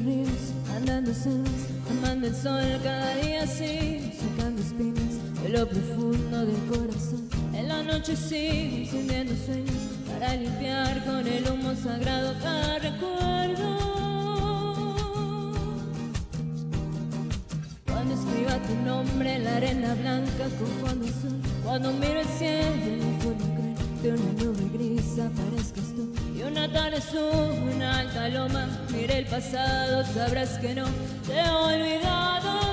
sacando sedas, amando el sol cada día sí, sacando espinas de lo profundo del corazón. En la noche sí, encendiendo sueños para limpiar con el humo sagrado cada recuerdo. Cuando escriba tu nombre en la arena blanca con fondo azul, cuando miro el cielo y la forma de una nube gris aparezcas tú una tarde subo una alta loma, mire el pasado, sabrás que no te he olvidado.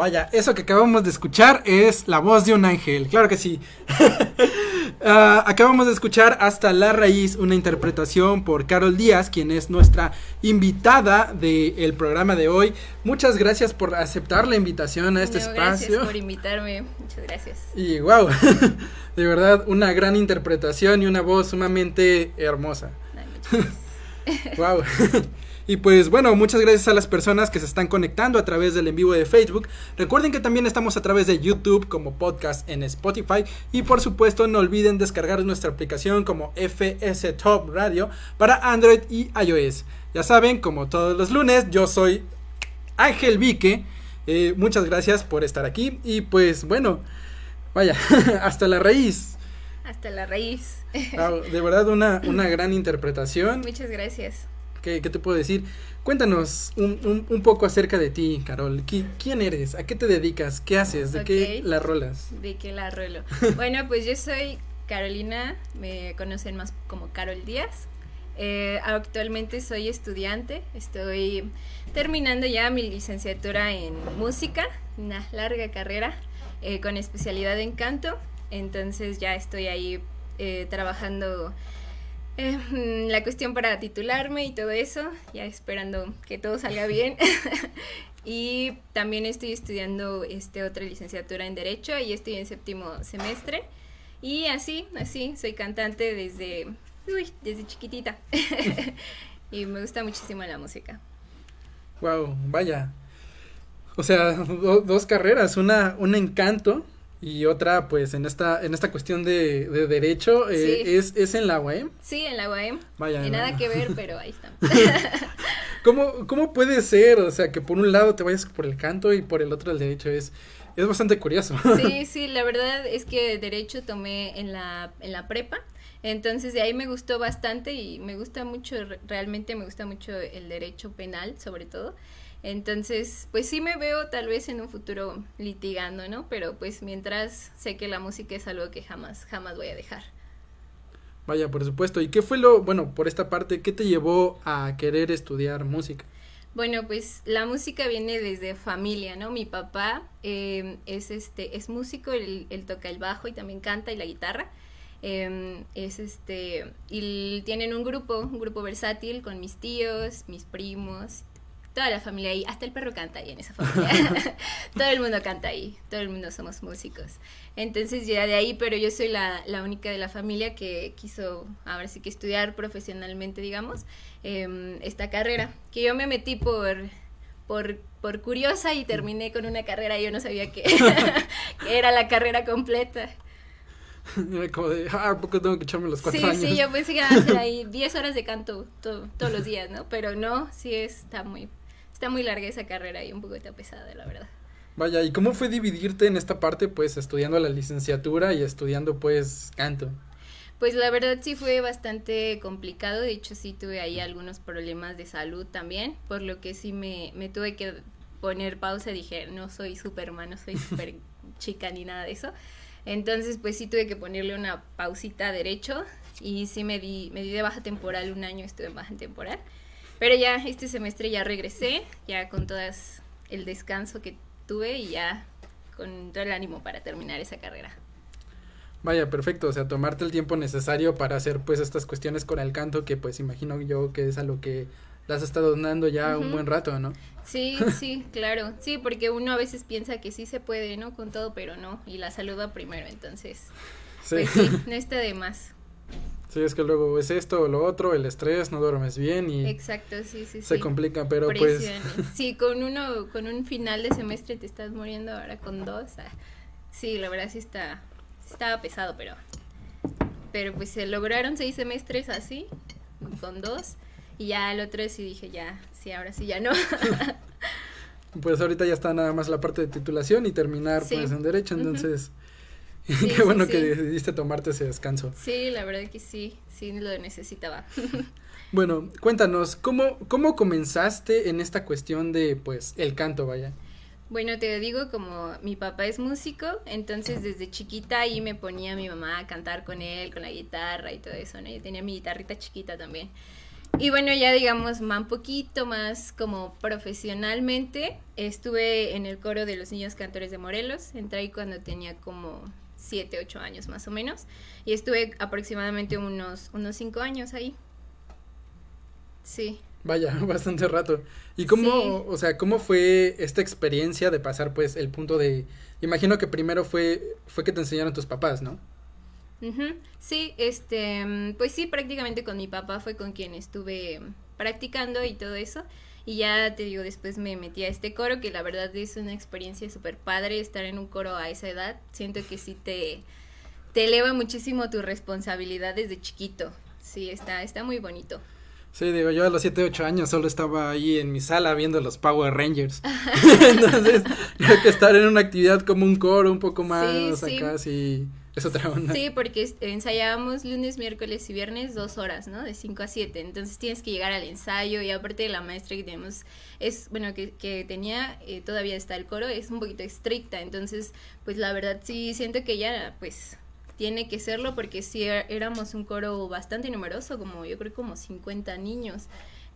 Vaya, eso que acabamos de escuchar es la voz de un ángel, claro que sí. Ah, acabamos de escuchar Hasta la Raíz, una interpretación por Carol Díaz, quien es nuestra invitada del programa de hoy. Muchas gracias por aceptar la invitación a este No, espacio. Gracias por invitarme. Muchas gracias. Y wow, de verdad, una gran interpretación y una voz sumamente hermosa. Gracias. Wow. Y pues bueno, muchas gracias a las personas que se están conectando a través del en vivo de Facebook. Recuerden que también estamos a través de YouTube como podcast en Spotify. Y por supuesto no olviden descargar nuestra aplicación como FS Top Radio para Android y iOS. Ya saben, como todos los lunes, yo soy Ángel Vique. Eh, muchas gracias por estar aquí. Y pues bueno, vaya, hasta la raíz. Hasta la raíz. Wow, de verdad una, una gran interpretación. Muchas gracias. ¿Qué, qué te puedo decir? Cuéntanos un, un- un poco acerca de ti, Carol. ¿Qui- ¿Quién eres? ¿A qué te dedicas? ¿Qué haces? ¿De qué la rolas? De que la rolo. bueno, pues yo soy Carolina, me conocen más como Carol Díaz. Eh, actualmente soy estudiante, estoy terminando ya mi licenciatura en música, una larga carrera eh, con especialidad en canto. Entonces ya estoy ahí eh, trabajando eh, mm, la cuestión para titularme y todo eso, ya esperando que todo salga bien. y también estoy estudiando este otra licenciatura en Derecho y estoy en séptimo semestre. Y así, así, soy cantante desde uy, desde chiquitita. y me gusta muchísimo la música. Wow, vaya. O sea, dos carreras, una, un encanto y otra, pues, en esta, en esta cuestión de, de derecho, eh, es, es en la UAM. Sí, en la UAM. Vaya. Y nada que ver, pero ahí está. ¿Cómo, ¿Cómo puede ser? O sea, que por un lado te vayas por el canto y por el otro el derecho es, es bastante curioso. Sí, sí, la verdad es que derecho tomé en la, en la prepa. Entonces de ahí me gustó bastante y me gusta mucho, realmente me gusta mucho el derecho penal sobre todo. Entonces, pues sí me veo tal vez en un futuro litigando, ¿no? Pero pues mientras sé que la música es algo que jamás, jamás voy a dejar. Vaya, por supuesto. ¿Y qué fue lo, bueno, por esta parte, qué te llevó a querer estudiar música? Bueno, pues la música viene desde familia, ¿no? Mi papá eh, es este, es músico, él, toca el bajo y también canta y la guitarra. Em, es este, y tienen un grupo, un grupo versátil con mis tíos, mis primos toda la familia ahí, hasta el perro canta ahí en esa familia. todo el mundo canta ahí, todo el mundo somos músicos. Entonces ya de ahí, pero yo soy la, la única de la familia que quiso ahora sí que estudiar profesionalmente, digamos, em, esta carrera, que yo me metí por, por, por curiosa y terminé con una carrera y yo no sabía que, que era la carrera completa. Era como de, ah, ¿por qué tengo que echarme los cuatro años? Sí, yo pensé que iba a hacer ahí 10 horas de canto todos los días, ¿no? Pero no, sí está muy, está muy larga esa carrera y un poco pesada, la verdad. Vaya, ¿y cómo fue dividirte en esta parte, pues, estudiando la licenciatura y estudiando, pues, canto? Pues la verdad sí fue bastante complicado, de hecho sí tuve ahí algunos problemas de salud también, por lo que sí me, me tuve que poner pausa, dije, no soy Superman, no soy super chica ni nada de eso. Entonces, pues sí tuve que ponerle una pausita derecho y sí me di, me di de baja temporal un año, estuve en baja temporal. Pero ya este semestre ya regresé, ya con todas el descanso que tuve y ya con todo el ánimo para terminar esa carrera. Vaya, perfecto, o sea, tomarte el tiempo necesario para hacer pues estas cuestiones con el canto que pues imagino yo que es a lo que las has estado dando ya un buen rato, ¿no? Sí, sí, claro, sí, porque uno a veces piensa que sí se puede, ¿no? Con todo, pero no, y la salud va primero, entonces, sí. pues sí, no está de más. Sí, es que luego es esto o lo otro, el estrés, no duermes bien y Exacto, sí, sí, se complica, pero pues Sí, con uno con un final de semestre te estás muriendo ahora con dos. Ah, sí, la verdad sí está estaba pesado, pero pero pues se lograron seis semestres así con dos y ya el otro sí dije ya, sí, ahora sí ya no. pues ahorita ya está nada más la parte de titulación y terminar pues en derecho, entonces Qué bueno que decidiste tomarte ese descanso. Sí, la verdad que sí, sí lo necesitaba. bueno, cuéntanos, ¿cómo, ¿cómo comenzaste en esta cuestión de, pues, el canto, vaya? Bueno, te digo, como mi papá es músico, entonces desde chiquita ahí me ponía mi mamá a cantar con él, con la guitarra y todo eso, ¿no? Yo tenía mi guitarrita chiquita también. Y bueno, ya digamos, más un poquito más como profesionalmente, estuve en el coro de los niños cantores de Morelos, entré ahí cuando tenía como 7, 8 años más o menos. Y estuve aproximadamente unos, unos 5 años ahí. Sí. Vaya, bastante rato. ¿Y cómo, o sea, cómo fue esta experiencia de pasar pues el punto de, imagino que primero fue, fue que te enseñaron tus papás, ¿no? Sí, este, pues sí, prácticamente con mi papá fue con quien estuve practicando y todo eso. Y ya te digo, después me metí a este coro, que la verdad es una experiencia súper padre estar en un coro a esa edad. Siento que sí te, te eleva muchísimo tu responsabilidad desde chiquito. Sí, está, está muy bonito. Sí, digo, yo a los 7, 8 años solo estaba ahí en mi sala viendo los Power Rangers. Entonces, creo que estar en una actividad como un coro un poco más acá, sí. Es otra onda. Sí, porque ensayábamos lunes, miércoles y viernes dos horas, ¿no? De 5 a 7. Entonces tienes que llegar al ensayo y aparte de la maestra que tenemos, es, bueno, que, que tenía, eh, todavía está el coro, es un poquito estricta. Entonces, pues la verdad sí siento que ya, pues, tiene que serlo porque sí er, éramos un coro bastante numeroso, como yo creo como 50 niños.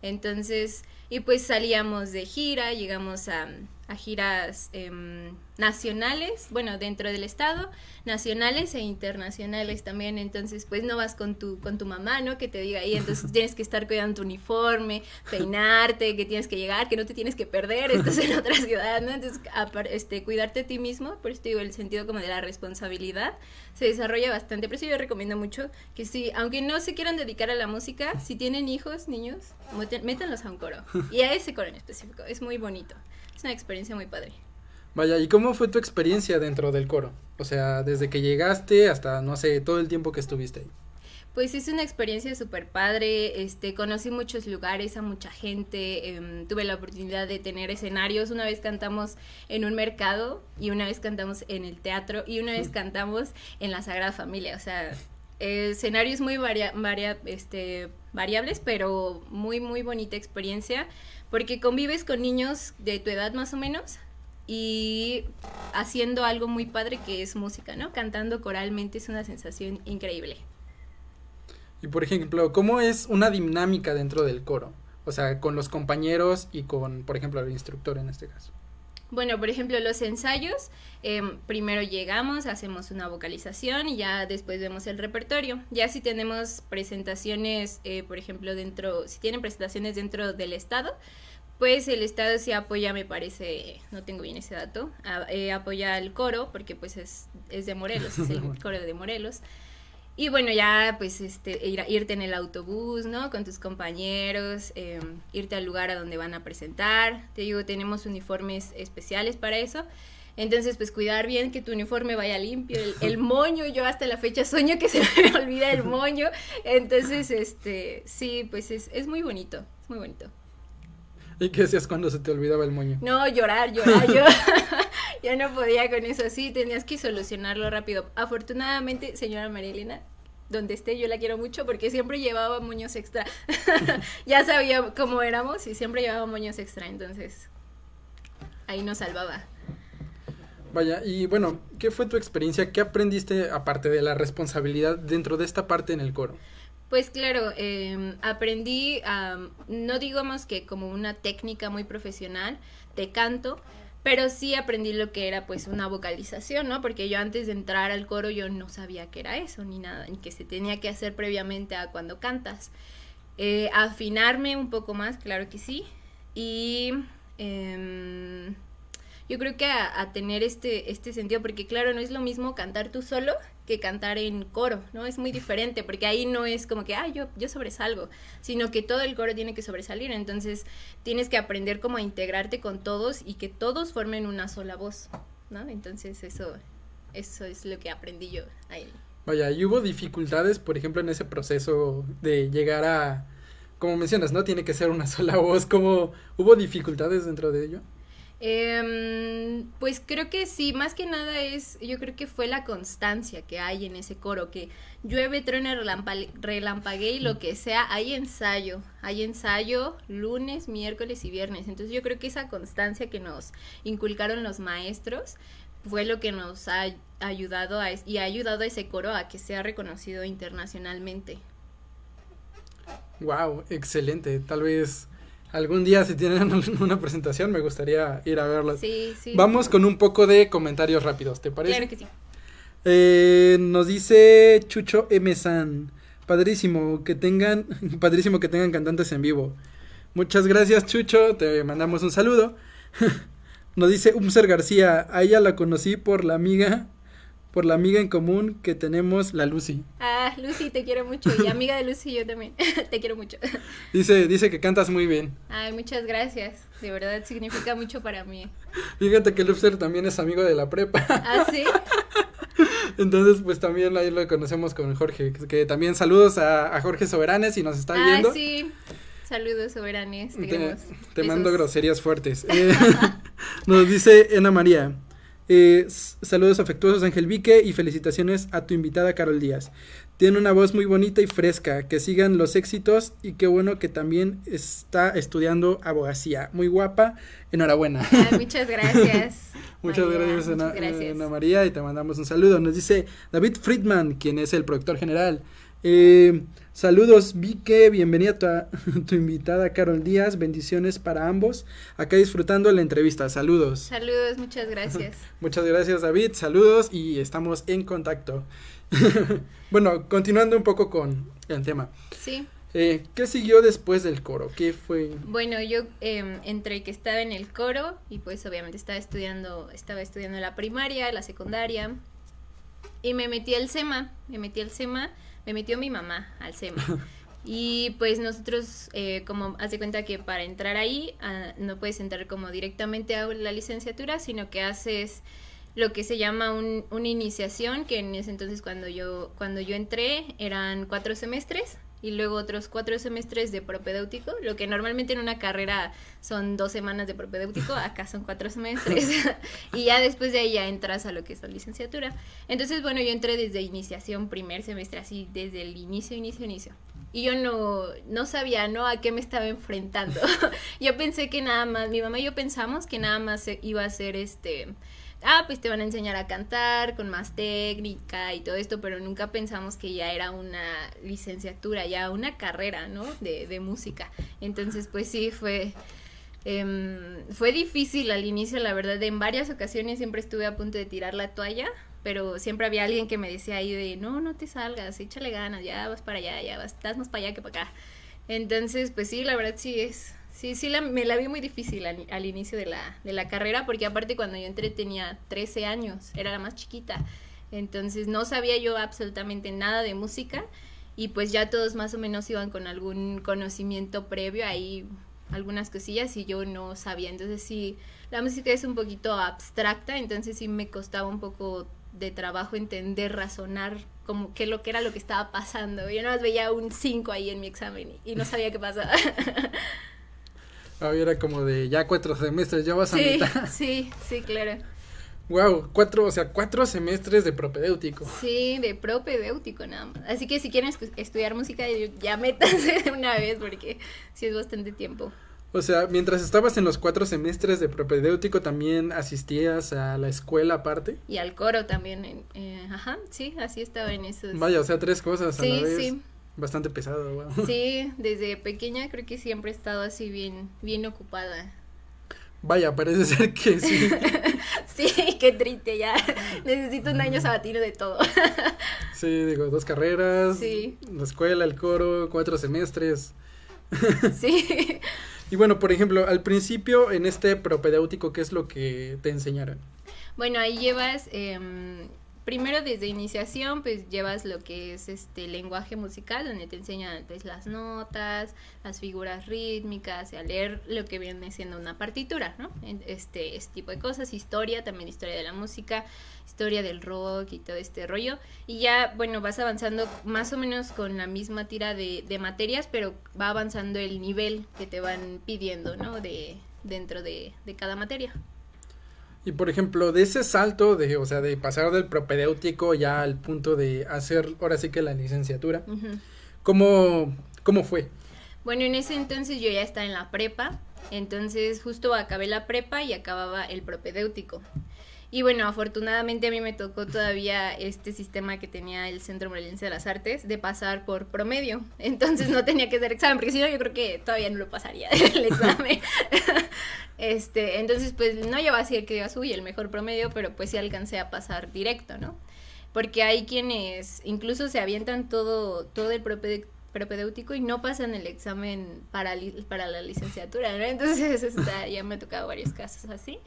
Entonces, y pues salíamos de gira, llegamos a, a giras em, nacionales, bueno, dentro del estado, nacionales e internacionales también, entonces pues no vas con tu, con tu mamá, ¿no? Que te diga ahí, entonces tienes que estar cuidando tu uniforme, peinarte, que tienes que llegar, que no te tienes que perder, estás en otra ciudad, ¿no? Entonces, este, cuidarte a ti mismo, por eso digo, el sentido como de la responsabilidad se desarrolla bastante, por eso yo recomiendo mucho que si, aunque no se quieran dedicar a la música, si tienen hijos, niños, métanlos a un coro, y a ese coro en específico, es muy bonito una experiencia muy padre. Vaya, ¿y cómo fue tu experiencia dentro del coro? O sea, desde que llegaste hasta, no sé, todo el tiempo que estuviste ahí. Pues es una experiencia súper padre, este, conocí muchos lugares, a mucha gente, em, tuve la oportunidad de tener escenarios, una vez cantamos en un mercado y una vez cantamos en el teatro y una vez cantamos en la Sagrada Familia, o sea, escenarios muy varia, varia, este, variables, pero muy, muy bonita experiencia porque convives con niños de tu edad más o menos y haciendo algo muy padre que es música, ¿no? Cantando coralmente es una sensación increíble. Y por ejemplo, ¿cómo es una dinámica dentro del coro? O sea, con los compañeros y con, por ejemplo, el instructor en este caso. Bueno, por ejemplo, los ensayos, em, primero llegamos, hacemos una vocalización y ya después vemos el repertorio. Ya si tenemos presentaciones, eh, por ejemplo, dentro, si tienen presentaciones dentro del estado, pues el estado sí apoya, me parece, no tengo bien ese dato, eh, apoya al coro, porque pues es, es de Morelos, es el coro de Morelos. Y bueno, ya pues este, ir, irte en el autobús, ¿no? Con tus compañeros, em, irte al lugar a donde van a presentar. Te digo, tenemos uniformes especiales para eso. Entonces, pues cuidar bien que tu uniforme vaya limpio. El, moño, yo hasta la fecha sueño que se me olvida el moño. Entonces, este, sí, pues es, es muy bonito, es muy bonito. ¿Y qué hacías cuando se te olvidaba el moño? No, llorar, llorar, yo, yo no podía con eso, sí, tenías que solucionarlo rápido. Afortunadamente, señora Marilena, donde esté, yo la quiero mucho porque siempre llevaba moños extra. ya sabía cómo éramos y siempre llevaba moños extra, entonces ahí nos salvaba. Vaya, y bueno, ¿qué fue tu experiencia? ¿Qué aprendiste aparte de la responsabilidad dentro de esta parte en el coro? Pues claro, em, aprendí, no digamos que como una técnica muy profesional de canto, pero sí aprendí lo que era pues una vocalización, ¿no? Porque yo antes de entrar al coro yo no sabía que era eso, ni nada, ni que se tenía que hacer previamente a cuando cantas. Eh, afinarme un poco más, claro que sí, y... Em, yo creo que a, tener este, este sentido, porque claro, no es lo mismo cantar tú solo que cantar en coro, ¿no? Es muy diferente, porque ahí no es como que, ah, yo, yo sobresalgo, sino que todo el coro tiene que sobresalir, entonces tienes que aprender como a integrarte con todos y que todos formen una sola voz, ¿no? Entonces eso, eso es lo que aprendí yo ahí. Vaya, ¿y hubo dificultades, por ejemplo, en ese proceso de llegar a, como mencionas, ¿no? Tiene que ser una sola voz, como hubo dificultades dentro de ello? Eh, pues creo que sí, más que nada es, yo creo que fue la constancia que hay en ese coro, que llueve, truena, relampague y lo que sea, hay ensayo, hay ensayo lunes, miércoles y viernes. Entonces yo creo que esa constancia que nos inculcaron los maestros fue lo que nos ha ayudado a, y ha ayudado a ese coro a que sea reconocido internacionalmente. Wow, excelente. Tal vez algún día si tienen una presentación me gustaría ir a verlas. Sí, sí. Vamos con un poco de comentarios rápidos, ¿te parece? Claro que sí. Eh, nos dice Chucho M. San, padrísimo que tengan, padrísimo que tengan cantantes en vivo. Muchas gracias Chucho, te mandamos un saludo. nos dice Umser García, a ella la conocí por la amiga por la amiga en común que tenemos, la Lucy. Ah, Lucy, te quiero mucho. Y amiga de Lucy, yo también. te quiero mucho. Dice, dice que cantas muy bien. Ay, muchas gracias. De verdad significa mucho para mí. Fíjate que Lupser también es amigo de la prepa. Ah, sí. Entonces, pues también ahí lo conocemos con Jorge. Que también saludos a, Jorge Soberanes y nos está viendo. Ah, sí. Saludos, Soberanes. Te, te mando groserías fuertes. Eh, nos dice Ena María. Eh, saludos afectuosos Ángel Vique y felicitaciones a tu invitada Carol Díaz. Tiene una voz muy bonita y fresca. Que sigan los éxitos y qué bueno que también está estudiando abogacía. Muy guapa. Enhorabuena. muchas gracias. muchas gracias, Ana, María, y te mandamos un saludo. Nos dice David Friedman, quien es el productor general. Eh, saludos, Vique, bienvenida a tu, invitada Carol Díaz, bendiciones para ambos. Acá disfrutando la entrevista, saludos. Saludos, muchas gracias. muchas gracias David, saludos y estamos en contacto. bueno, continuando un poco con el tema. Sí. Eh, ¿Qué siguió después del coro? ¿Qué fue? Bueno, yo eh, entre que estaba en el coro y pues obviamente estaba estudiando, estaba estudiando la primaria, la secundaria y me metí al SEMA, me metí al SEMA, me metió mi mamá al SEMA. Y pues nosotros, eh, como hace cuenta que para entrar ahí ah, no puedes entrar como directamente a la licenciatura, sino que haces lo que se llama un, una iniciación, que en ese entonces cuando yo, cuando yo entré eran cuatro semestres y luego otros cuatro semestres de propedéutico, lo que normalmente en una carrera son dos semanas de propedéutico, acá son cuatro semestres, y ya después de ahí ya entras a lo que es la licenciatura. Entonces, bueno, yo entré desde iniciación, primer semestre, así, desde el inicio, inicio, inicio. Y yo no, no sabía, ¿no? A qué me estaba enfrentando. yo pensé que nada más, mi mamá y yo pensamos que nada más iba a ser este ah, pues te van a enseñar a cantar con más técnica y todo esto, pero nunca pensamos que ya era una licenciatura, ya una carrera, ¿no? De, de música. Entonces, pues sí, fue... Em, fue difícil al inicio, la verdad, en varias ocasiones siempre estuve a punto de tirar la toalla, pero siempre había alguien que me decía ahí de, no, no te salgas, échale ganas, ya vas para allá, ya vas, estás más para allá que para acá. Entonces, pues sí, la verdad sí es, Sí, sí, me la vi muy difícil al, inicio de la, de la carrera, porque aparte cuando yo entré tenía 13 años, era la más chiquita, entonces no sabía yo absolutamente nada de música y pues ya todos más o menos iban con algún conocimiento previo ahí, algunas cosillas y yo no sabía, entonces sí, la música es un poquito abstracta, entonces sí me costaba un poco de trabajo entender, razonar como qué lo que era lo que estaba pasando. Yo nada más veía un 5 ahí en mi examen y no sabía qué pasaba. Ah, era como de ya cuatro semestres, ya vas a sí, Sí, sí, claro. Wow, cuatro, o sea, cuatro semestres de propedéutico. Sí, de propedéutico nada más. Así que si quieren estudiar música, ya métanse de una vez porque sí es bastante tiempo. O sea, mientras estabas en los cuatro semestres de propedéutico, ¿también asistías a la escuela aparte? Y al coro también. Eh, ajá, sí, así estaba en esos. Vaya, o sea, tres cosas a la vez. Sí, sí. Bastante pesado, wow. Sí, desde pequeña creo que siempre he estado así bien, bien ocupada. Vaya, parece ser que sí. sí, qué triste ya. Necesito un año sabatino de todo. sí, digo, dos carreras, sí. la escuela, el coro, cuatro semestres. sí. Y bueno, por ejemplo, al principio en este propedéutico, ¿qué es lo que te enseñaron? Bueno, ahí llevas eh, primero desde iniciación pues llevas lo que es este lenguaje musical donde te enseñan pues, las notas, las figuras rítmicas, a leer lo que viene siendo una partitura, ¿no? Este, este tipo de cosas, historia, también historia de la música, historia del rock y todo este rollo. Y ya, bueno, vas avanzando más o menos con la misma tira de, de materias, pero va avanzando el nivel que te van pidiendo, ¿no? De, dentro de, de cada materia. Y por ejemplo, de ese salto de, o sea, de pasar del propedéutico ya al punto de hacer ahora sí que la licenciatura, ¿cómo, ¿cómo fue? Bueno, en ese entonces yo ya estaba en la prepa, entonces justo acabé la prepa y acababa el propedéutico. Y bueno, afortunadamente a mí me tocó todavía este sistema que tenía el Centro Morelense de las Artes de pasar por promedio. Entonces no tenía que hacer examen, porque si no yo creo que todavía no lo pasaría el examen. este, entonces pues no lleva así el que digas, uy, el mejor promedio, pero pues sí alcancé a pasar directo, ¿no? Porque hay quienes incluso se avientan todo, todo el propedéutico y no pasan el examen para, para la licenciatura, ¿no? Entonces está, ya me ha tocado varios casos así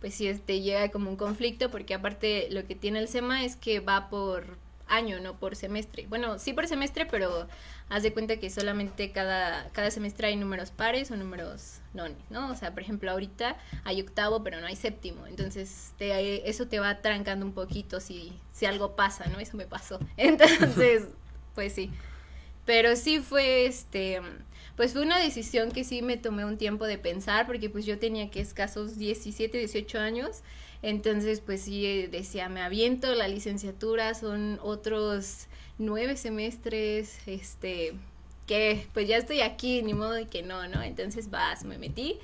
pues sí este, llega como un conflicto porque aparte lo que tiene el SEMA es que va por año, no por semestre. Bueno, sí por semestre, pero haz de cuenta que solamente cada, cada semestre hay números pares o números nones, ¿no? O sea, por ejemplo, ahorita hay octavo, pero no hay séptimo. Entonces, te, eso te va trancando un poquito si, si algo pasa, ¿no? Eso me pasó. Entonces, pues sí. Pero sí fue este pues fue una decisión que sí me tomé un tiempo de pensar porque pues yo tenía que escasos 17, 18 años. Entonces pues sí decía, me aviento la licenciatura, son otros nueve semestres, este, que pues ya estoy aquí, ni modo de que no, ¿no? Entonces vas, me metí.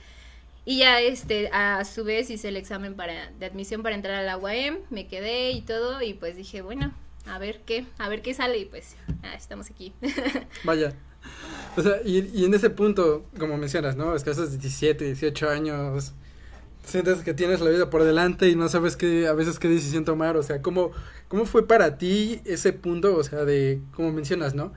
Y ya este, a su vez hice el examen para, de admisión para entrar a la UAM, me quedé y todo, y pues dije, bueno, a ver qué, a ver qué sale y pues ah, estamos aquí. Vaya. O sea, y, y, en ese punto, como mencionas, ¿no? Es que haces 17, 18 años, sientes que tienes la vida por delante y no sabes qué, a veces qué decisión tomar, o sea, ¿cómo, cómo fue para ti ese punto, o sea, de, como mencionas, ¿no?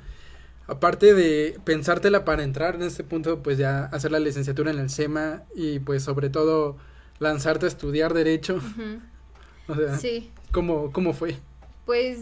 Aparte de pensártela para entrar en ese punto, pues ya hacer la licenciatura en el SEMA y pues sobre todo lanzarte a estudiar derecho. O sea, sí. ¿cómo, ¿cómo fue? Pues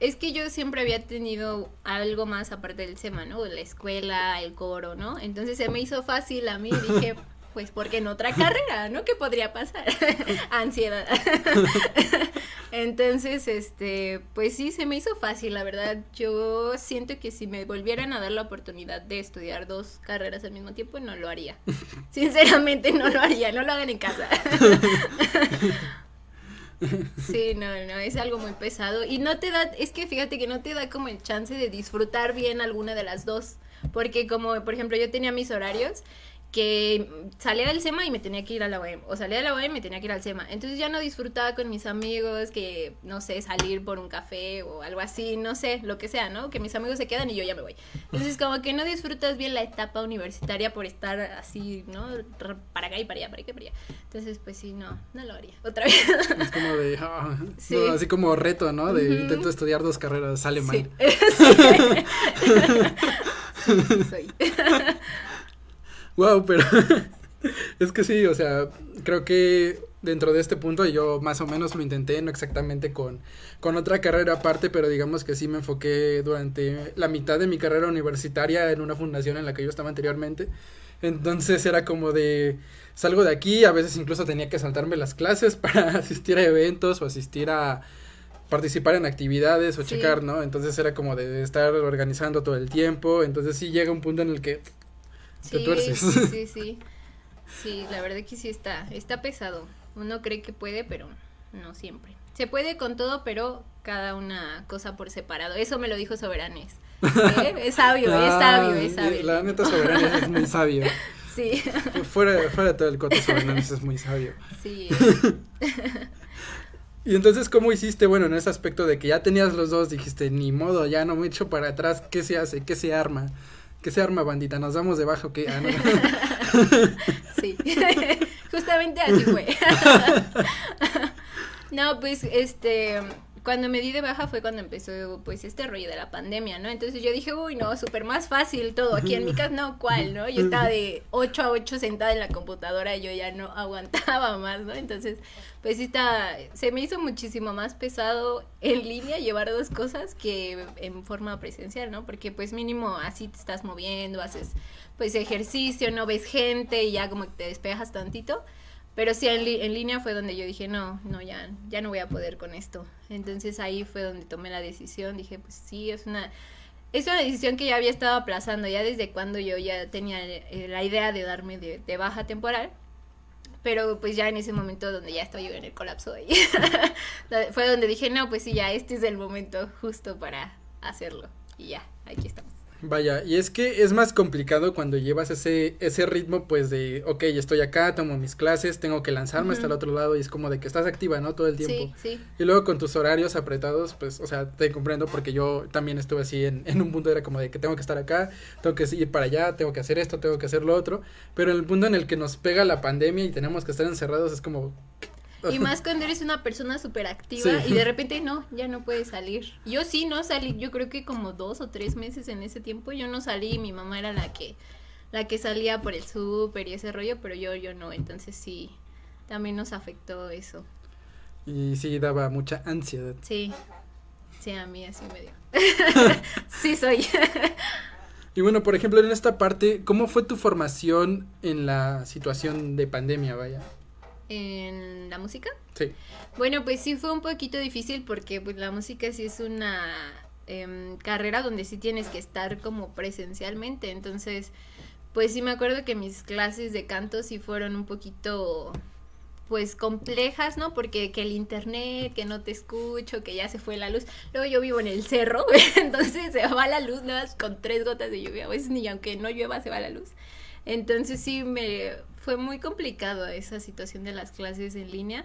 es que yo siempre había tenido algo más aparte del SEMA, ¿no? La escuela, el coro, ¿no? Entonces se me hizo fácil a mí, dije, pues porque en otra carrera, ¿no? ¿Qué podría pasar? Ansiedad. Entonces, este, pues sí, se me hizo fácil, la verdad. Yo siento que si me volvieran a dar la oportunidad de estudiar dos carreras al mismo tiempo, no lo haría. Sinceramente, no lo haría, no lo hagan en casa. Sí, no, no, es algo muy pesado. Y no te da, es que fíjate que no te da como el chance de disfrutar bien alguna de las dos. Porque como, por ejemplo, yo tenía mis horarios que salía del SEMA y me tenía que ir a la UAM, o salía de la UAM y me tenía que ir al SEMA. Entonces ya no disfrutaba con mis amigos, que no sé, salir por un café o algo así, no sé, lo que sea, ¿no? Que mis amigos se quedan y yo ya me voy. Entonces como que no disfrutas bien la etapa universitaria por estar así, ¿no? Para acá y para allá, para acá y para allá. Entonces pues sí, no, no lo haría. Otra vez. Es como de, ah, no, así como reto, ¿no? De intento estudiar dos carreras, sale mal. Sí. sí. soy. Wow, pero es que sí, o sea, creo que dentro de este punto yo más o menos lo intenté, no exactamente con, con otra carrera aparte, pero digamos que sí me enfoqué durante la mitad de mi carrera universitaria en una fundación en la que yo estaba anteriormente. Entonces era como de salgo de aquí, a veces incluso tenía que saltarme las clases para asistir a eventos o asistir a participar en actividades o checar, ¿no? Entonces era como de estar organizando todo el tiempo, entonces sí llega un punto en el que Sí, sí, sí. Sí, la verdad que sí está, está pesado. Uno cree que puede, pero no siempre. Se puede con todo, pero cada una cosa por separado. Eso me lo dijo Soberanes. ¿Eh? Es sabio, es sabio, es sabio. La neta Soberanes es muy sabio. Sí. Fuera, fuera de todo el coto Soberanes es muy sabio. Sí. y entonces, ¿cómo hiciste? Bueno, en ese aspecto de que ya tenías los dos, dijiste, ni modo, ya no me echo para atrás, ¿qué se hace? ¿Qué se arma? Que se arma bandita, nos damos debajo que ah, no. sí, justamente así fue. no, pues este, cuando me di de baja fue cuando empezó pues este rollo de la pandemia, ¿no? Entonces yo dije, uy, no, súper más fácil todo. Aquí en mi casa, no, ¿cuál, no? Yo estaba de 8 a 8 sentada en la computadora y yo ya no aguantaba más, ¿no? Entonces, pues sí está, se me hizo muchísimo más pesado en línea llevar dos cosas que en forma presencial, ¿no? Porque pues mínimo así te estás moviendo, haces pues ejercicio, no ves gente y ya como que te despejas tantito. Pero sí, en, en, línea fue donde yo dije, no, no, ya, ya no voy a poder con esto. Entonces ahí fue donde tomé la decisión. Dije, pues sí, es una, es una decisión que ya había estado aplazando, ya desde cuando yo ya tenía eh, la idea de darme de, de, baja temporal. Pero pues ya en ese momento donde ya estaba yo en el colapso ahí, fue donde dije, no, pues sí, ya este es el momento justo para hacerlo. Y ya, aquí estamos. Vaya, y es que es más complicado cuando llevas ese, ese ritmo, pues de, ok, estoy acá, tomo mis clases, tengo que lanzarme hasta el otro lado y es como de que estás activa, ¿no? Todo el tiempo. Sí, sí. Y luego con tus horarios apretados, pues, o sea, te comprendo porque yo también estuve así en, en un punto, era como de que tengo que estar acá, tengo que ir para allá, tengo que hacer esto, tengo que hacer lo otro, pero en el punto en el que nos pega la pandemia y tenemos que estar encerrados es como, y más cuando eres una persona súper activa y de repente no, ya no puedes salir. Yo sí no salí, yo creo que como dos o tres meses en ese tiempo yo no salí, mi mamá era la que la que salía por el súper y ese rollo, pero yo yo no, entonces sí también nos afectó eso. Y sí daba mucha ansiedad. Sí. Sí, a mí así me dio. sí soy. y bueno, por ejemplo, en esta parte, ¿cómo fue tu formación en la situación de pandemia, vaya? En la música. Sí. Bueno, pues sí fue un poquito difícil porque pues la música sí es una eh, carrera donde sí tienes que estar como presencialmente. Entonces, pues sí me acuerdo que mis clases de canto sí fueron un poquito pues complejas, ¿no? Porque que el internet, que no te escucho, que ya se fue la luz. Luego yo vivo en el cerro, entonces se va la luz nada más con tres gotas de lluvia. A veces ni aunque no llueva se va la luz. Entonces sí me fue muy complicado esa situación de las clases en línea.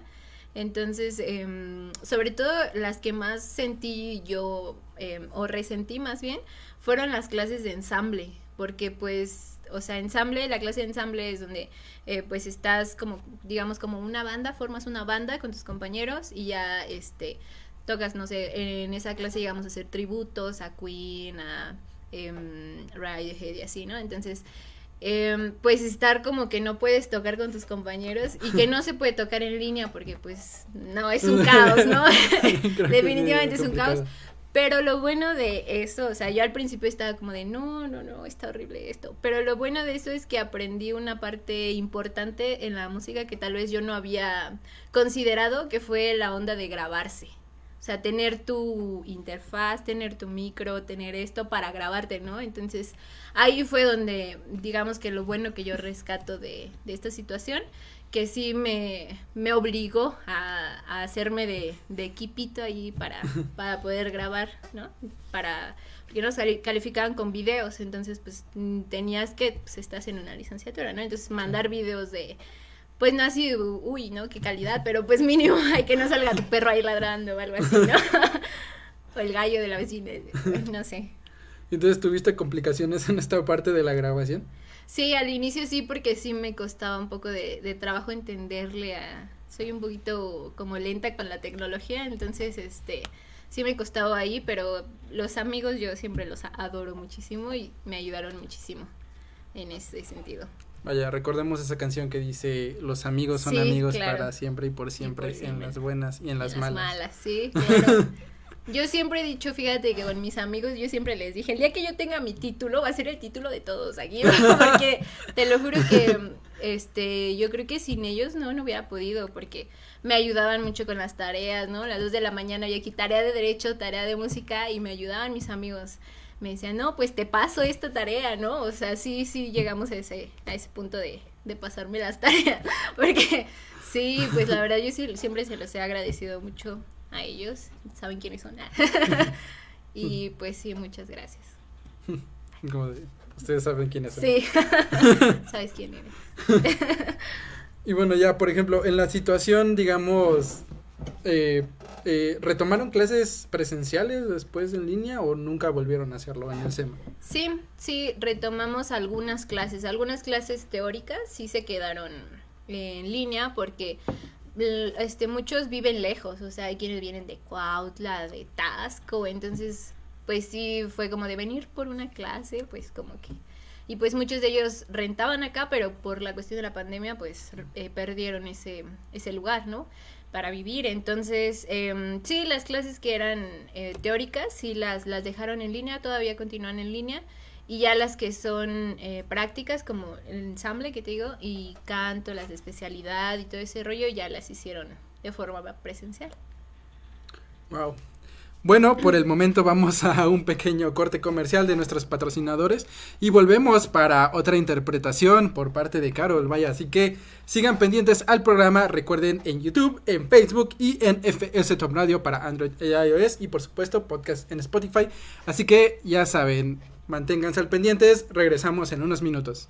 Entonces, em, sobre todo las que más sentí yo, em, o resentí más bien, fueron las clases de ensamble, porque pues, o sea, ensamble, la clase de ensamble es donde eh, pues estás como, digamos, como una banda, formas una banda con tus compañeros y ya, este, tocas, no sé, en esa clase llegamos a hacer tributos a Queen, a eh, Radiohead y así, ¿no? Entonces, eh, pues estar como que no puedes tocar con tus compañeros y que no se puede tocar en línea porque pues no, es un caos, ¿no? Definitivamente es un caos. Pero lo bueno de eso, o sea, yo al principio estaba como de, no, no, no, está horrible esto. Pero lo bueno de eso es que aprendí una parte importante en la música que tal vez yo no había considerado, que fue la onda de grabarse. O sea, tener tu interfaz, tener tu micro, tener esto para grabarte, ¿no? Entonces, ahí fue donde, digamos que lo bueno que yo rescato de, de esta situación, que sí me, me obligó a, a hacerme de, de, equipito ahí para, para poder grabar, ¿no? Para, porque nos calificaban con videos, entonces, pues, tenías que, pues, estás en una licenciatura, ¿no? Entonces, mandar videos de pues no así, uy, ¿no? Qué calidad, pero pues mínimo hay que no salga tu perro ahí ladrando o algo así, ¿no? o el gallo de la vecina, no sé. Entonces, ¿tuviste complicaciones en esta parte de la grabación? Sí, al inicio sí, porque sí me costaba un poco de, de trabajo entenderle a... Soy un poquito como lenta con la tecnología, entonces, este, sí me costaba ahí, pero los amigos yo siempre los adoro muchísimo y me ayudaron muchísimo en ese sentido. Vaya, recordemos esa canción que dice los amigos son Sí, amigos claro. para siempre y por siempre, por siempre. en las buenas y en las malas. malas, sí, claro. Yo siempre he dicho, fíjate que con mis amigos yo siempre les dije, el día que yo tenga mi título va a ser el título de todos aquí, porque te lo juro que este yo creo que sin ellos no no hubiera podido porque me ayudaban mucho con las tareas, ¿no? A las dos de la mañana había aquí tarea de derecho, tarea de música y me ayudaban mis amigos. Me decían, "No, pues te paso esta tarea", ¿no? O sea, sí sí llegamos a ese a ese punto de de pasarme las tareas, porque sí, pues la verdad yo sí, siempre se los he agradecido mucho a ellos, saben quiénes son. y pues sí, muchas gracias. Como de- ustedes saben quiénes son. Sí, sabes quién eres. Y bueno, ya, por ejemplo, en la situación, digamos, eh, eh, ¿retomaron clases presenciales después en línea o nunca volvieron a hacerlo en el SEMA? Sí, sí, retomamos algunas clases. Algunas clases teóricas sí se quedaron en línea porque l- este muchos viven lejos, o sea, hay quienes vienen de Cuautla, de Tasco, entonces pues sí fue como de venir por una clase, pues como que y pues muchos de ellos rentaban acá, pero por la cuestión de la pandemia pues eh, perdieron ese ese lugar, ¿no? Para vivir. Entonces, eh, sí, las clases que eran eh, teóricas, sí las, las dejaron en línea, todavía continúan en línea. Y ya las que son eh, prácticas, como el ensamble que te digo, y canto, las de especialidad y todo ese rollo, ya las hicieron de forma presencial. Wow. Bueno, por el momento vamos a un pequeño corte comercial de nuestros patrocinadores y volvemos para otra interpretación por parte de Carol. Vaya, así que sigan pendientes al programa. Recuerden en YouTube, en Facebook y en FS Top Radio para Android e iOS y por supuesto podcast en Spotify. Así que ya saben, manténganse al pendientes. Regresamos en unos minutos.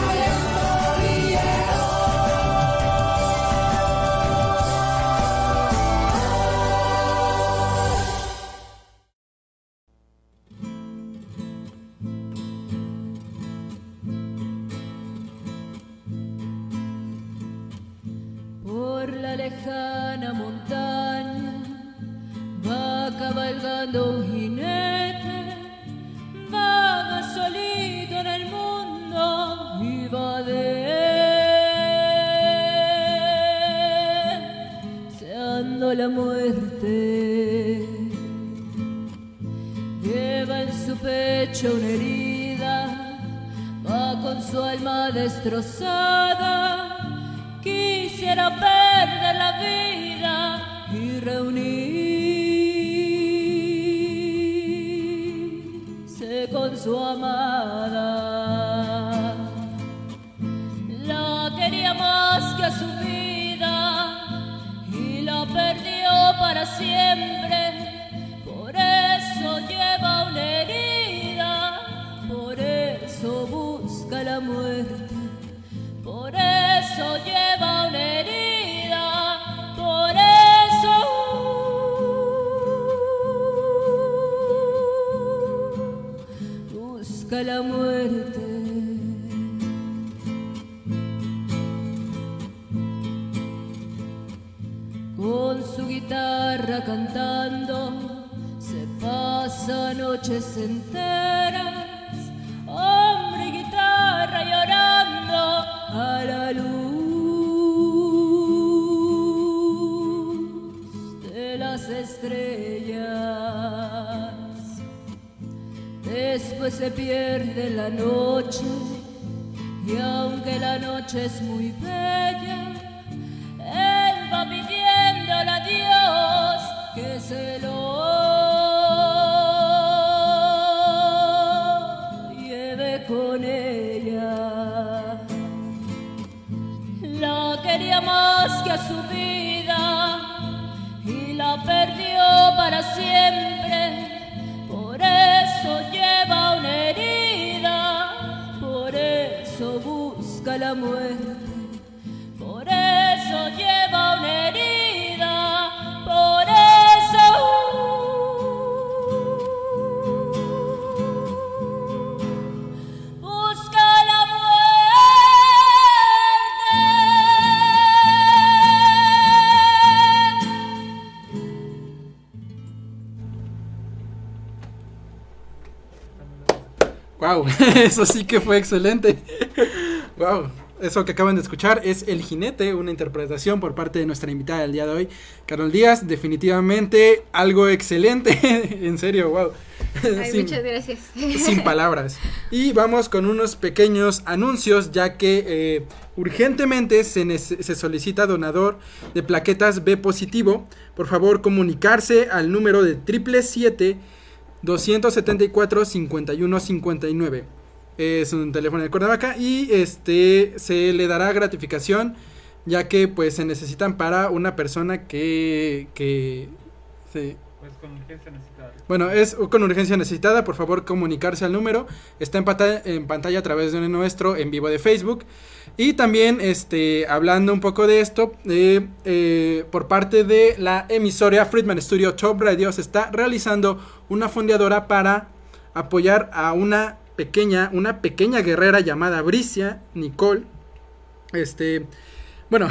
La muerte. Lleva en su pecho una herida, va con su alma destrozada quisiera perder la vida y reunirse con su amada. Siempre. Por eso lleva una herida, por eso busca la muerte. Por eso lleva noches enteras, hombre y guitarra llorando a la luz de las estrellas. Después se pierde la noche y aunque la noche es muy bella, busca la muerte. Por eso lleva una herida, por eso busca. Wow, eso sí que fue excelente. Wow, eso que acaban de escuchar es El Jinete, una interpretación por parte de nuestra invitada del día de hoy, Carol Díaz. Definitivamente algo excelente. en serio, wow. Ay, Sin- muchas gracias. sin palabras. Y vamos con unos pequeños anuncios, ya que eh, urgentemente se, se solicita donador de plaquetas B positivo. Por favor, comunicarse al número de 777 274 5159. Es un teléfono de Cuernavaca y este se le dará gratificación ya que pues se necesitan para una persona que que se Pues con urgencia necesitada. bueno, es con urgencia necesitada, por favor comunicarse al número. Está en, pata- en pantalla a través de nuestro en vivo de Facebook. Y también, este, hablando un poco de esto, eh, eh, por parte de la emisora Friedman Studio Top Radio se está realizando una fondeadora para apoyar a una una pequeña guerrera llamada Bricia Nicole. Este, bueno,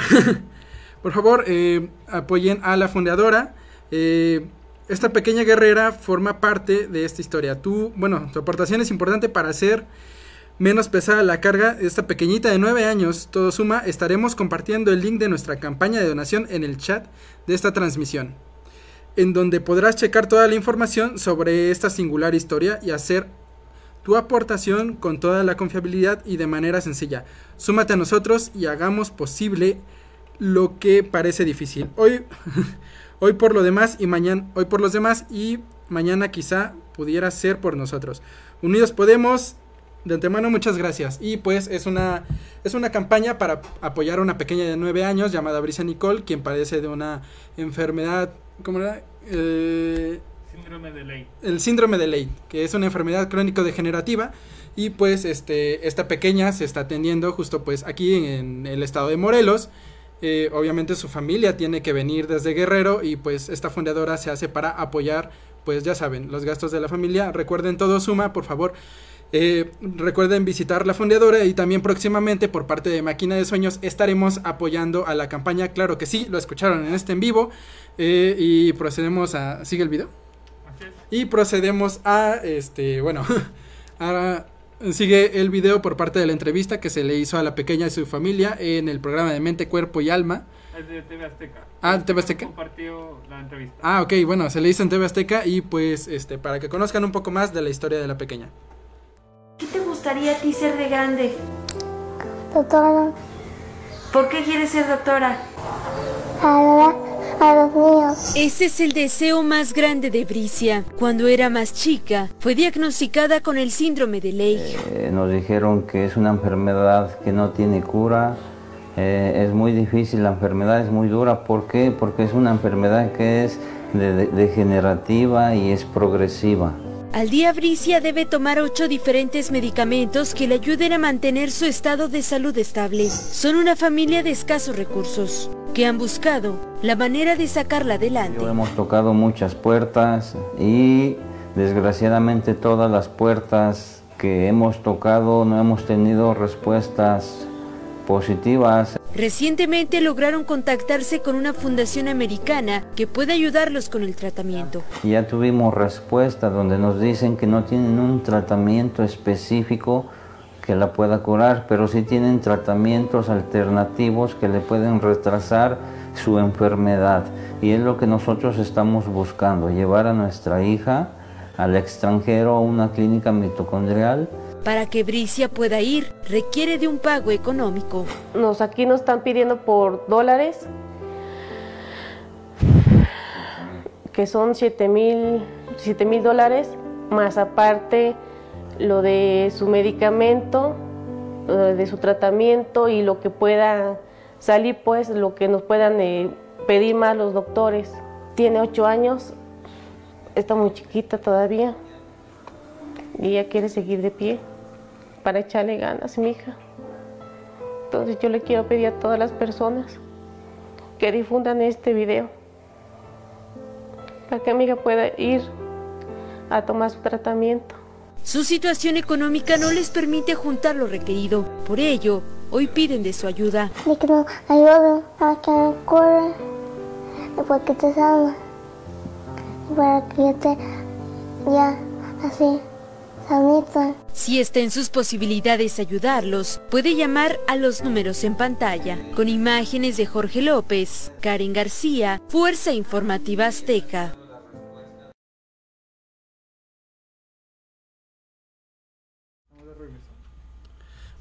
por favor, eh, apoyen a la fundadora. Eh, esta pequeña guerrera forma parte de esta historia. Tú, bueno, tu aportación es importante para hacer menos pesada la carga. Esta pequeñita de 9 años, todo suma, estaremos compartiendo el link de nuestra campaña de donación en el chat de esta transmisión, en donde podrás checar toda la información sobre esta singular historia y hacer tu aportación con toda la confiabilidad y de manera sencilla. Súmate a nosotros y hagamos posible lo que parece difícil. Hoy Hoy por lo demás y mañana, hoy por los demás y mañana quizá pudiera ser por nosotros. Unidos podemos. De antemano muchas gracias. Y pues es una es una campaña para apoyar a una pequeña de 9 años llamada Brisa Nicole, quien padece de una enfermedad, ¿cómo era? Eh, El síndrome de Ley, que es una enfermedad crónico degenerativa y pues este esta pequeña se está atendiendo justo pues aquí en el estado de Morelos eh, obviamente su familia tiene que venir desde Guerrero y pues esta fundadora se hace para apoyar, pues ya saben, los gastos de la familia. Recuerden todo suma, por favor. Eh, recuerden visitar la fundadora y también próximamente por parte de Máquina de Sueños estaremos apoyando a la campaña. Claro que sí, lo escucharon en este en vivo. Eh, y procedemos a... ¿Sigue el video? Y procedemos a, este, bueno, a Sigue el video por parte de la entrevista que se le hizo a la pequeña y su familia en el programa de Mente, Cuerpo y Alma. Es de TV Azteca. Ah, TV Azteca. Compartió la entrevista. Ah, ok, bueno, se le hizo en TV Azteca y pues este para que conozcan un poco más de la historia de la pequeña. ¿Qué te gustaría a ti ser de grande? Doctora. ¿Por qué quieres ser doctora? A los niños. Ese es el deseo más grande de Bricia. Cuando era más chica, fue diagnosticada con el síndrome de Leigh. Eh, nos dijeron que es una enfermedad que no tiene cura. Eh, es muy difícil, la enfermedad es muy dura. ¿Por qué? Porque es una enfermedad que es degenerativa y es progresiva. Al día Bricia debe tomar ocho diferentes medicamentos que le ayuden a mantener su estado de salud estable. Son una familia de escasos recursos que han buscado la manera de sacarla adelante. hemos tocado muchas puertas y desgraciadamente todas las puertas que hemos tocado no hemos tenido respuestas positivas. Recientemente lograron contactarse con una fundación americana que puede ayudarlos con el tratamiento. Ya tuvimos respuesta donde nos dicen que no tienen un tratamiento específico que la pueda curar, pero sí tienen tratamientos alternativos que le pueden retrasar su enfermedad. Y es lo que nosotros estamos buscando, llevar a nuestra hija al extranjero a una clínica mitocondrial para que Bricia pueda ir, requiere de un pago económico. Nos aquí nos están pidiendo por dólares, que son 7 mil dólares, más aparte lo de su medicamento, de su tratamiento y lo que pueda salir, pues lo que nos puedan eh, pedir más los doctores. Tiene 8 años, está muy chiquita todavía y ella quiere seguir de pie para echarle ganas, mi hija. Entonces yo le quiero pedir a todas las personas que difundan este video para que mi hija pueda ir a tomar su tratamiento. Su situación económica no les permite juntar lo requerido. Por ello, hoy piden de su ayuda. Y que nos ayuden a que me cure y para que te salga. Y para que yo te ya así si está en sus posibilidades ayudarlos, puede llamar a los números en pantalla, con imágenes de Jorge López, Karen García, Fuerza Informativa Azteca.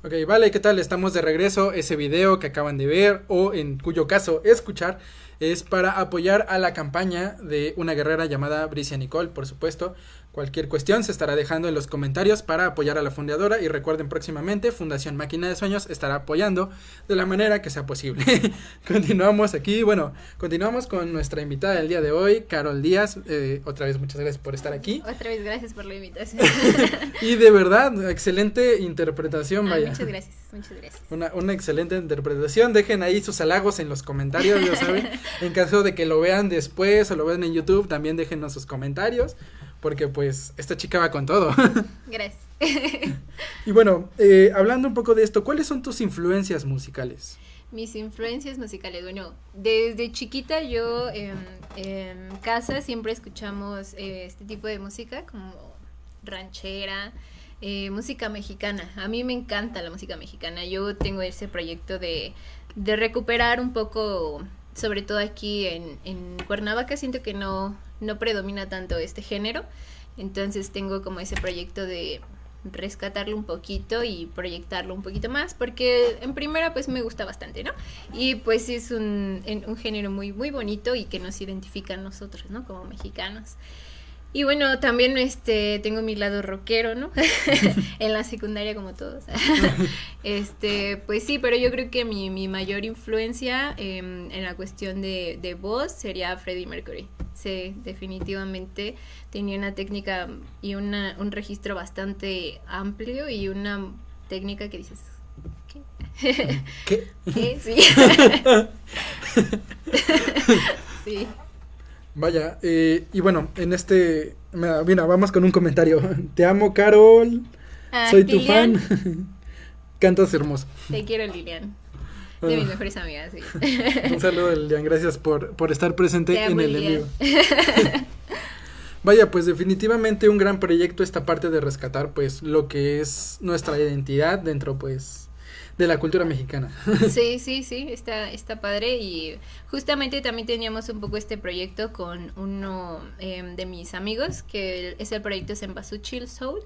Ok, vale, ¿qué tal? Estamos de regreso. Ese video que acaban de ver o en cuyo caso escuchar es para apoyar a la campaña de una guerrera llamada Bricia Nicole, por supuesto, Cualquier cuestión se estará dejando en los comentarios para apoyar a la fundadora y recuerden próximamente Fundación Máquina de Sueños estará apoyando de la manera que sea posible. continuamos aquí, bueno, continuamos con nuestra invitada del día de hoy, Carol Díaz. Eh, otra vez muchas gracias por estar aquí. Otra vez gracias por la invitación. y de verdad, excelente interpretación, ah, vaya. Muchas gracias, muchas gracias. Una, una excelente interpretación. Dejen ahí sus halagos en los comentarios, ya saben. en caso de que lo vean después o lo vean en YouTube, también déjenos sus comentarios porque pues esta chica va con todo. Gracias. y bueno, eh, hablando un poco de esto, ¿cuáles son tus influencias musicales? Mis influencias musicales, bueno, desde chiquita yo en, en casa siempre escuchamos eh, este tipo de música como ranchera, eh, música mexicana. A mí me encanta la música mexicana. Yo tengo ese proyecto de, de recuperar un poco, sobre todo aquí en, en Cuernavaca, siento que no, no predomina tanto este género. Entonces tengo como ese proyecto de rescatarlo un poquito y proyectarlo un poquito más porque en primera pues me gusta bastante, ¿no? Y pues es un, un género muy muy bonito y que nos identifica a nosotros, ¿no? Como mexicanos. Y bueno, también este tengo mi lado rockero, ¿no? en la secundaria como todos. este, pues sí, pero yo creo que mi, mi mayor influencia em, en la cuestión de, de voz sería Freddie Mercury. Sí, definitivamente tenía una técnica y una, un registro bastante amplio y una técnica que dices, ¿qué? ¿Qué? ¿Qué? Sí. sí. Vaya, eh, y bueno, en este, mira, vamos con un comentario. Te amo, Carol. Ah, Soy tu fan. Cantas hermoso. Te quiero, Lilian. De mis Ah. mejores amigas, sí. Un saludo, Lilian. Gracias por, por estar presente Te en el en Lilian. vivo. Vaya, pues definitivamente un gran proyecto esta parte de rescatar pues lo que es nuestra identidad dentro pues de la cultura mexicana. Sí, sí, sí, está, está padre y justamente también teníamos un poco este proyecto con uno em, de mis amigos, que es el proyecto Chill Soul,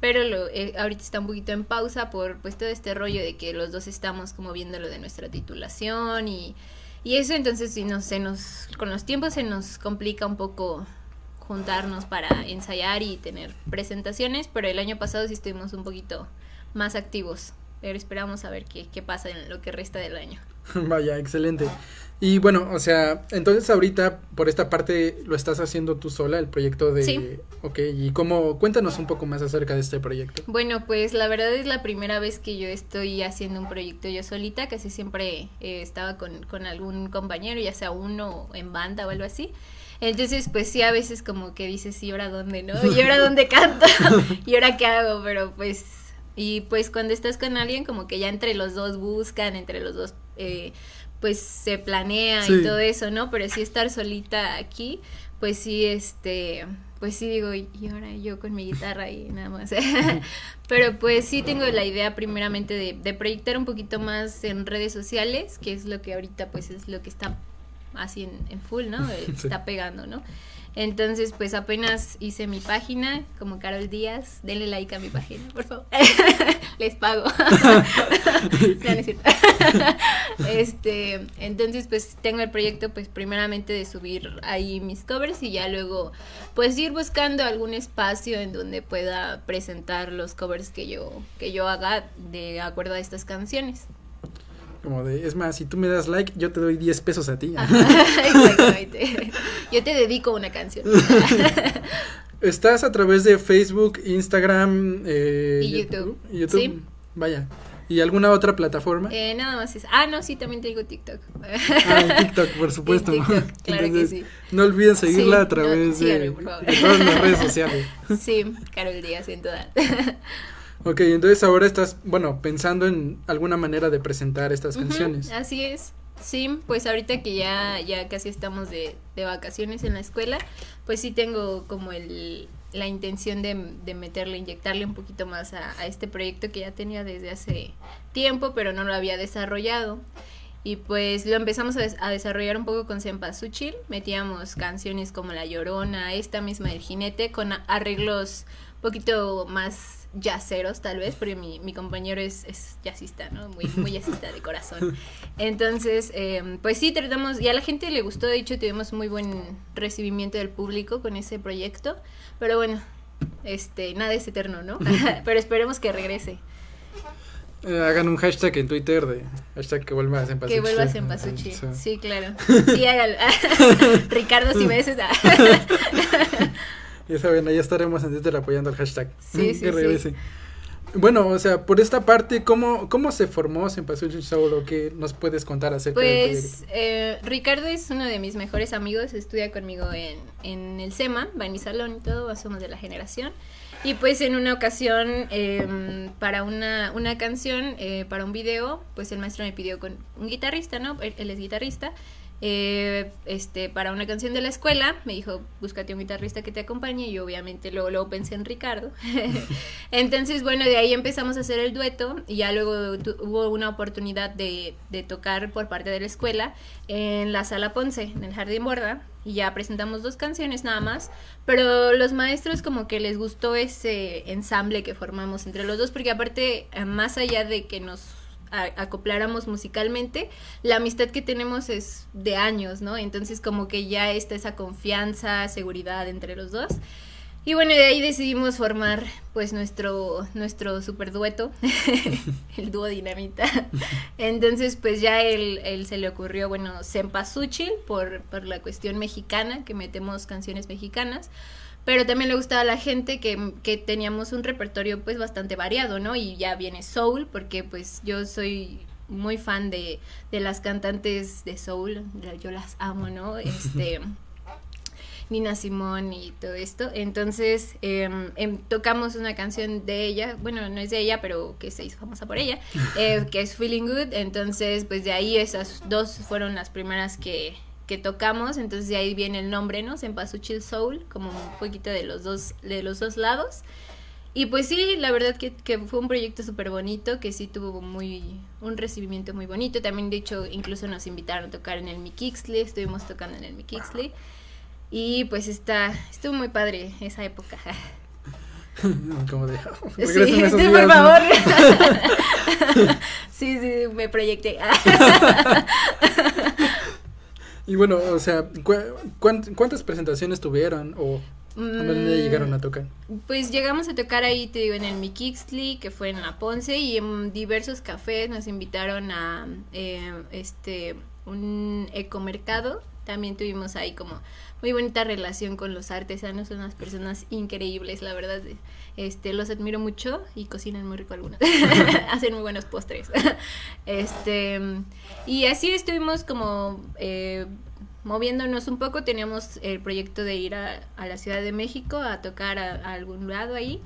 pero lo, eh, ahorita está un poquito en pausa por pues todo este rollo de que los dos estamos como viendo lo de nuestra titulación y, y eso, entonces si nos, se nos, con los tiempos se nos complica un poco juntarnos para ensayar y tener presentaciones, pero el año pasado sí estuvimos un poquito más activos. Pero esperamos a ver qué, qué pasa en lo que resta del año. Vaya, excelente. Y bueno, o sea, entonces ahorita por esta parte lo estás haciendo tú sola, el proyecto de... Sí. Ok, y cómo, cuéntanos un poco más acerca de este proyecto. Bueno, pues la verdad es la primera vez que yo estoy haciendo un proyecto yo solita, casi siempre eh, estaba con, con algún compañero, ya sea uno en banda o algo así. Entonces, pues sí, a veces como que dices, ¿y ahora dónde, no? ¿Y ahora dónde canto? ¿Y ahora qué hago? Pero pues, y pues cuando estás con alguien, como que ya entre los dos buscan, entre los dos, eh, pues se planea Sí. y todo eso, ¿no? Pero sí estar solita aquí, pues sí, este, pues sí digo, y ahora yo con mi guitarra y nada más. Pero pues sí tengo la idea primeramente de, de proyectar un poquito más en redes sociales, que es lo que ahorita pues es lo que está así en, en full, ¿no? Está pegando, ¿no? Entonces, pues apenas hice mi página, como Carol Díaz, denle like a mi página, por favor. Les pago. No, no es cierto. este, entonces, pues tengo el proyecto, pues primeramente de subir ahí mis covers y ya luego, pues ir buscando algún espacio en donde pueda presentar los covers que yo, que yo haga de acuerdo a estas canciones. Como de, es más, si tú me das like, yo te doy 10 pesos a ti. Exactamente. Yo te dedico una canción. Estás a través de Facebook, Instagram eh, Y YouTube. YouTube. Sí. Vaya. ¿Y alguna otra plataforma? Eh, nada más es. Ah, no, sí, también te digo TikTok. Ah, TikTok, por supuesto. TikTok, claro que sí. No olviden seguirla Sí, a través no, síganme, de todas las redes sociales. Sí, Carol Díaz en todas. Ok, entonces ahora estás, bueno, pensando en alguna manera de presentar estas canciones. Así es. Sí, pues ahorita que ya, ya casi estamos de, de vacaciones en la escuela, pues sí tengo como el, la intención de, de meterle, inyectarle un poquito más a, a este proyecto que ya tenía desde hace tiempo, pero no lo había desarrollado. Y pues lo empezamos a, des- a desarrollar un poco con Cempasúchil. Metíamos canciones como La Llorona, esta misma del jinete, con arreglos un poquito más jazzeros tal vez, porque mi, mi compañero es, es jazzista, ¿no? Muy, muy jazzista de corazón. Entonces, eh, pues sí, tratamos, y a la gente le gustó, de hecho tuvimos muy buen recibimiento del público con ese proyecto, pero bueno, este, nada es eterno, ¿no? pero esperemos que regrese. Eh, hagan un hashtag en Twitter de hashtag que vuelva a Cempasúchil. Que vuelvas en Pasuchi. Sí. Sí, claro. Sí, hágalo. Ricardo, si ves esa. Ya saben, ahí estaremos en Twitter apoyando el hashtag. Sí, sí, que sí. regrese. Bueno, o sea, por esta parte, ¿cómo, cómo se formó Sempasuchi Soul o qué nos puedes contar acerca del Pues eh, Ricardo es uno de mis mejores amigos, estudia conmigo en, en el SEMA, va en mi salón y todo, somos de la generación. Y pues en una ocasión, em, para una, una canción, eh, para un video, pues el maestro me pidió con un guitarrista, ¿no? Él, él es guitarrista. Eh, este, para una canción de la escuela, me dijo, búscate un guitarrista que te acompañe, y obviamente luego, luego pensé en Ricardo. Entonces, bueno, de ahí empezamos a hacer el dueto, y ya luego tu- hubo una oportunidad de, de tocar por parte de la escuela en la sala Ponce, en el Jardín Borda, y ya presentamos dos canciones nada más, pero los maestros como que les gustó ese ensamble que formamos entre los dos, porque aparte, más allá de que nos acopláramos musicalmente, la amistad que tenemos es de años, ¿no? Entonces como que ya está esa confianza, seguridad entre los dos. Y bueno, de ahí decidimos formar pues nuestro, nuestro super dueto, el dúo dinamita. Entonces pues ya él, se le ocurrió, bueno, Sempasuchil por, por la cuestión mexicana, que metemos canciones mexicanas. Pero también le gustaba a la gente que, que teníamos un repertorio pues bastante variado, ¿no? Y ya viene soul, porque pues yo soy muy fan de, de las cantantes de soul, yo las amo, ¿no? Este... Nina Simón y todo esto. Entonces em, tocamos una canción de ella, bueno, no es de ella, pero que se hizo famosa por ella, eh, que es Feeling Good. Entonces, pues de ahí esas dos fueron las primeras que, que tocamos. Entonces de ahí viene el nombre, ¿no? Sempasuchil Soul, como un poquito de los dos, de los dos lados. Y pues sí, la verdad que, que fue un proyecto súper bonito, que sí tuvo muy un recibimiento muy bonito. También, de hecho, incluso nos invitaron a tocar en el Mikixley, estuvimos tocando en el Mikixley. Y pues está, estuvo muy padre esa época. Como de, Sí, días, por ¿no? favor. sí, sí, me proyecté. Y bueno, o sea, cu- cuán- ¿cuántas presentaciones tuvieron o a dónde Mm, llegaron a tocar? Pues llegamos a tocar ahí, te digo, en el Mikixley, que fue en La Ponce, y en diversos cafés nos invitaron a eh, este un ecomercado. También tuvimos ahí como muy bonita relación con los artesanos, son unas personas increíbles, la verdad. Este, los admiro mucho y cocinan muy rico algunos. Hacen muy buenos postres. este, y así estuvimos como eh, moviéndonos un poco. Teníamos el proyecto de ir a, la Ciudad de México a tocar a, a algún lado ahí.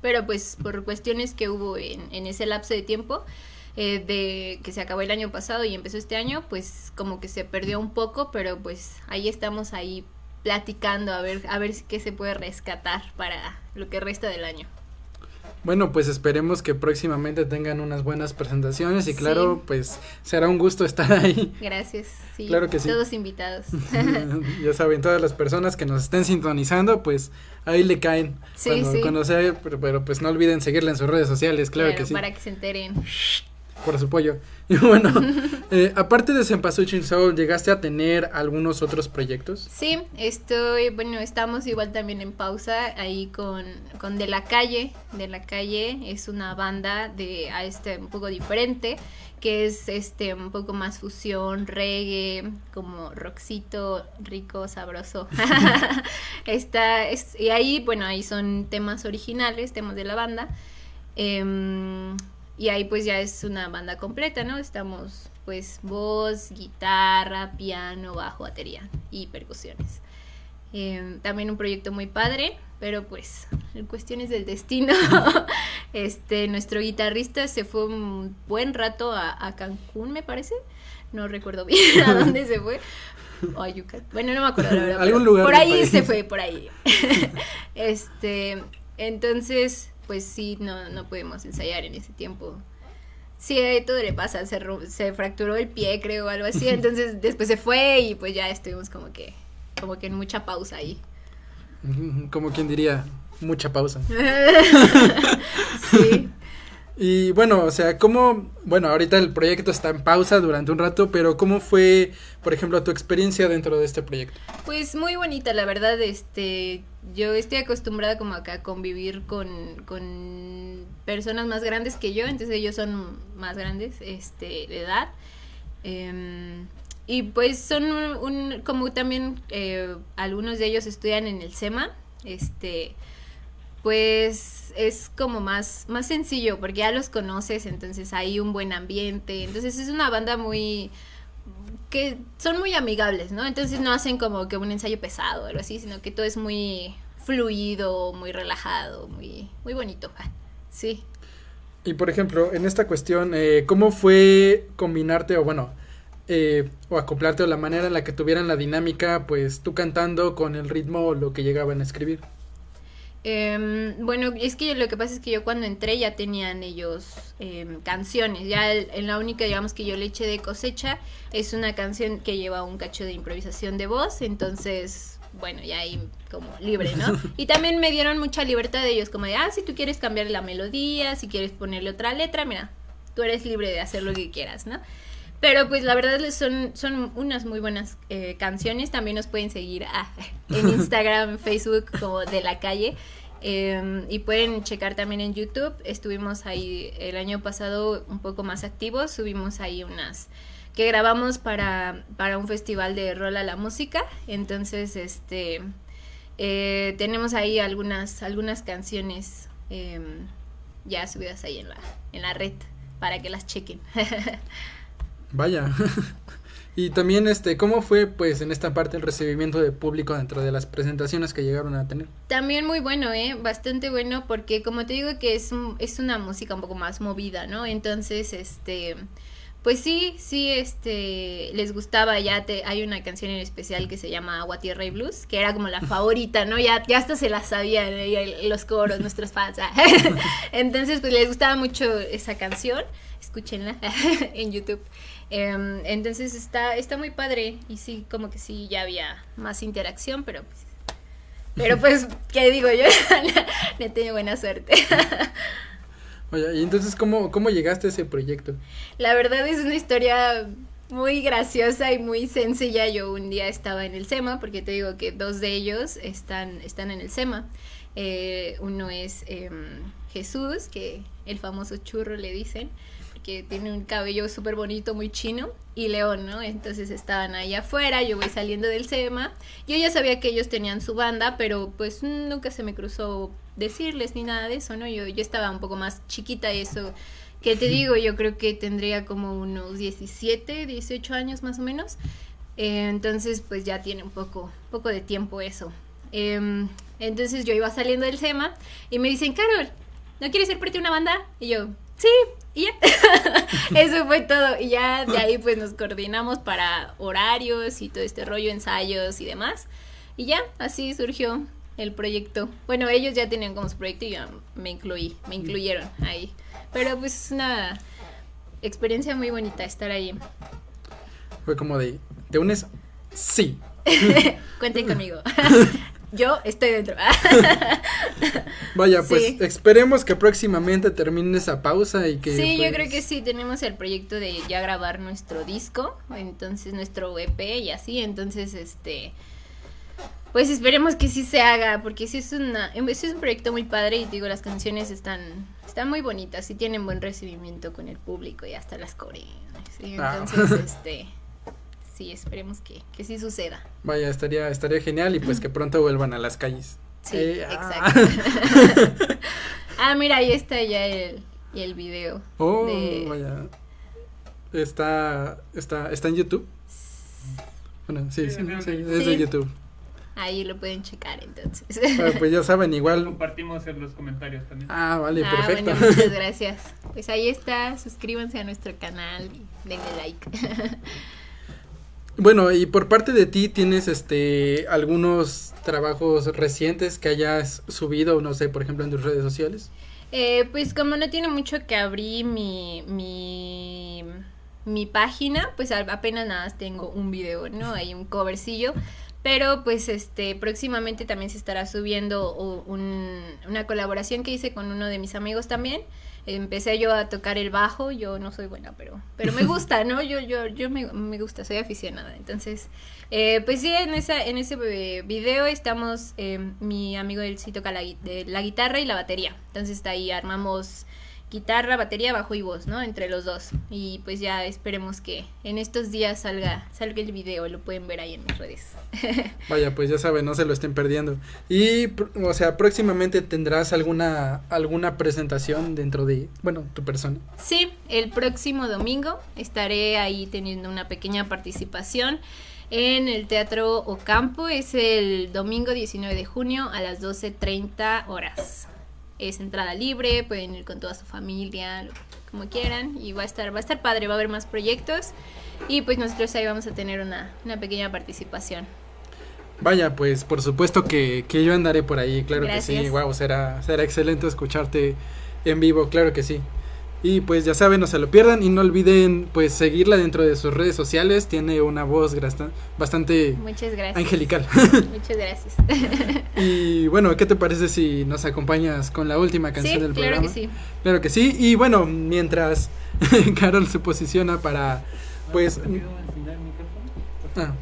Pero pues por cuestiones que hubo en, en ese lapso de tiempo, eh, de que se acabó el año pasado y empezó este año, pues como que se perdió un poco, pero pues ahí estamos ahí platicando a ver a ver qué se puede rescatar para lo que resta del año. Bueno, pues esperemos que próximamente tengan unas buenas presentaciones y claro, Sí. pues será un gusto estar ahí. Gracias. Sí, Claro que sí. Todos invitados. ya saben, todas las personas que nos estén sintonizando, pues ahí le caen. Sí, cuando, sí. cuando sea, pero, pero, pues no olviden seguirla en sus redes sociales, claro Claro, que sí. Para que se enteren. Por su apoyo. Y bueno, eh, aparte de Sempasuchi Soul, ¿llegaste a tener algunos otros proyectos? Sí, estoy, bueno, estamos igual también en pausa ahí con, con De la Calle. De la Calle es una banda de a este un poco diferente, que es este un poco más fusión, reggae, como rockcito, rico, sabroso. Está, es, y ahí, bueno, ahí son temas originales, temas de la banda. Em, y ahí pues ya es una banda completa, ¿no? Estamos pues voz, guitarra, piano, bajo, batería y percusiones. Em, también un proyecto muy padre, pero pues en cuestiones del destino, este, nuestro guitarrista se fue un buen rato a, a Cancún, me parece. No recuerdo bien a dónde se fue. O a Yucatán. Bueno, no me acuerdo la verdad. Algún lugar Por ahí país. se fue, por ahí. este, entonces, pues sí, no, no pudimos ensayar en ese tiempo. Sí, todo le pasa, se, se fracturó el pie, creo, o algo así, entonces después se fue y pues ya estuvimos como que, como que en mucha pausa ahí. Como quien diría, mucha pausa. sí. Y bueno, o sea, ¿cómo, bueno, ahorita el proyecto está en pausa durante un rato, pero ¿cómo fue, por ejemplo, tu experiencia dentro de este proyecto? Pues muy bonita, la verdad, este, yo estoy acostumbrada como acá a convivir con, con personas más grandes que yo, entonces ellos son más grandes, este, de edad. Em, y pues son un, un- como también eh, algunos de ellos estudian en el SEMA, este, pues es como más, más sencillo porque ya los conoces, entonces hay un buen ambiente, entonces es una banda muy que son muy amigables, ¿no? Entonces no hacen como que un ensayo pesado o algo así, sino que todo es muy fluido, muy relajado, muy, muy bonito. Sí. Y por ejemplo, en esta cuestión, eh, ¿cómo fue combinarte o bueno, eh, o acoplarte o la manera en la que tuvieran la dinámica, pues tú cantando con el ritmo o lo que llegaban a escribir? Em, bueno, es que lo que pasa es que yo cuando entré ya tenían ellos em, canciones. Ya el- en la única, digamos, que yo le eché de cosecha es una canción que lleva un cacho de improvisación de voz. Entonces, bueno, ya ahí como libre, ¿no? Y también me dieron mucha libertad de ellos, como de, ah, si tú quieres cambiar la melodía, si quieres ponerle otra letra, mira, tú eres libre de hacer lo que quieras, ¿no? Pero pues la verdad son, son unas muy buenas eh, canciones. También nos pueden seguir ah, en Instagram, Facebook como de la calle. Eh, y pueden checar también en YouTube. Estuvimos ahí el año pasado un poco más activos. Subimos ahí unas que grabamos para, para un festival de rol a la música. Entonces, este eh, tenemos ahí algunas, algunas canciones eh, ya subidas ahí en la, en la red para que las chequen. Vaya. y también, este, ¿cómo fue, pues, en esta parte el recibimiento de público dentro de las presentaciones que llegaron a tener? También muy bueno, ¿eh? Bastante bueno porque como te digo que es, un- es una música un poco más movida, ¿no? Entonces, este, pues sí, sí, este, les gustaba, ya te, hay una canción en especial que se llama Agua, Tierra y Blues, que era como la favorita, ¿no? Ya, ya hasta se la sabían ¿eh? Los coros, nuestros fans. ah. Entonces, pues les gustaba mucho esa canción, escúchenla en YouTube. Em, entonces está, está muy padre y sí, como que sí, ya había más interacción, pero pues pero pues, ¿qué digo yo? no he tenido buena suerte. Oye, y entonces, ¿cómo, cómo llegaste a ese proyecto? La verdad es una historia muy graciosa y muy sencilla. Yo un día estaba en el SEMA, porque te digo que dos de ellos están, están en el SEMA. Eh, uno es em, Jesús, que el famoso churro le dicen, que tiene un cabello súper bonito, muy chino, y León, ¿no? Entonces estaban ahí afuera, yo voy saliendo del SEMA. Yo ya sabía que ellos tenían su banda, pero pues nunca se me cruzó decirles ni nada de eso, ¿no? Yo, yo estaba un poco más chiquita y eso, que te digo, yo creo que tendría como unos 17, 18 años más o menos. Eh, entonces, pues ya tiene un poco, poco de tiempo eso. Em, entonces yo iba saliendo del SEMA y me dicen, Carol, ¿no quieres ser parte de una banda? Y yo, sí, y ya. Eso fue todo. Y ya de ahí pues nos coordinamos para horarios y todo este rollo, ensayos y demás. Y ya, así surgió el proyecto. Bueno, ellos ya tenían como su proyecto y yo me incluí, me incluyeron ahí. Pero pues es una experiencia muy bonita estar ahí. Fue como de, ¿te unes? Sí. Cuenten conmigo. yo estoy dentro. Vaya, pues Sí. esperemos que próximamente termine esa pausa y que... Sí, yo pues, creo que sí, tenemos el proyecto de ya grabar nuestro disco, entonces nuestro EP y así, entonces este pues esperemos que sí se haga, porque sí es una sí es un proyecto muy padre y digo, las canciones están están muy bonitas y tienen buen recibimiento con el público y hasta las coreanas. ¿sí? Ah. Entonces, este sí, esperemos que, que sí suceda. Vaya, estaría, estaría genial y pues que pronto vuelvan a las calles. Sí, Eh, ah. exacto. ah, mira, ahí está ya el, el video. Oh, de- vaya. Está, está, está en YouTube. Bueno, sí, sí, Sí, es de. YouTube. Ahí lo pueden checar entonces. Bueno, pues ya saben, igual. Compartimos en los comentarios también. Ah, vale, Ah, perfecto. bueno, muchas gracias. Pues ahí está, suscríbanse a nuestro canal y denle like. Bueno, y por parte de ti tienes este algunos trabajos recientes que hayas subido, no sé, por ejemplo, en tus redes sociales. Eh, pues como no tiene mucho que abrir mi, mi, mi página, pues apenas nada más tengo un video, ¿no? Hay un covercillo. Pero pues este próximamente también se estará subiendo un- una colaboración que hice con uno de mis amigos también. Empecé yo a tocar el bajo, yo no soy buena, pero pero me gusta, ¿no? Yo yo yo me, me gusta, soy aficionada. Entonces, eh, pues sí, en esa en ese eh, video estamos eh, mi amigo él sí toca la, de- la guitarra y la batería. Entonces está ahí armamos guitarra, batería, bajo y voz, ¿no? Entre los dos. Y pues ya esperemos que en estos días salga, salga el video, lo pueden ver ahí en mis redes. Vaya, pues ya saben, no se lo estén perdiendo. Y, o sea, próximamente tendrás alguna, alguna presentación dentro de, bueno, tu persona. Sí, el próximo domingo estaré ahí teniendo una pequeña participación en el Teatro Ocampo. Es el domingo 19 de junio a las 12.30 horas. Es entrada libre, pueden ir con toda su familia, como quieran. Y va a estar, va a estar padre, va a haber más proyectos. Y pues nosotros ahí vamos a tener una, una pequeña participación. Vaya, pues por supuesto que, que yo andaré por ahí, claro que sí. Wow, será, será excelente escucharte en vivo, claro que sí. Y pues ya saben, no se lo pierdan y no olviden pues seguirla dentro de sus redes sociales. Tiene una voz bastante Muchas gracias. angelical. Muchas gracias. y bueno, ¿qué te parece si nos acompañas con la última canción Sí, del claro programa? que sí. Claro que sí. Y bueno, mientras Carol se posiciona para pues Ah.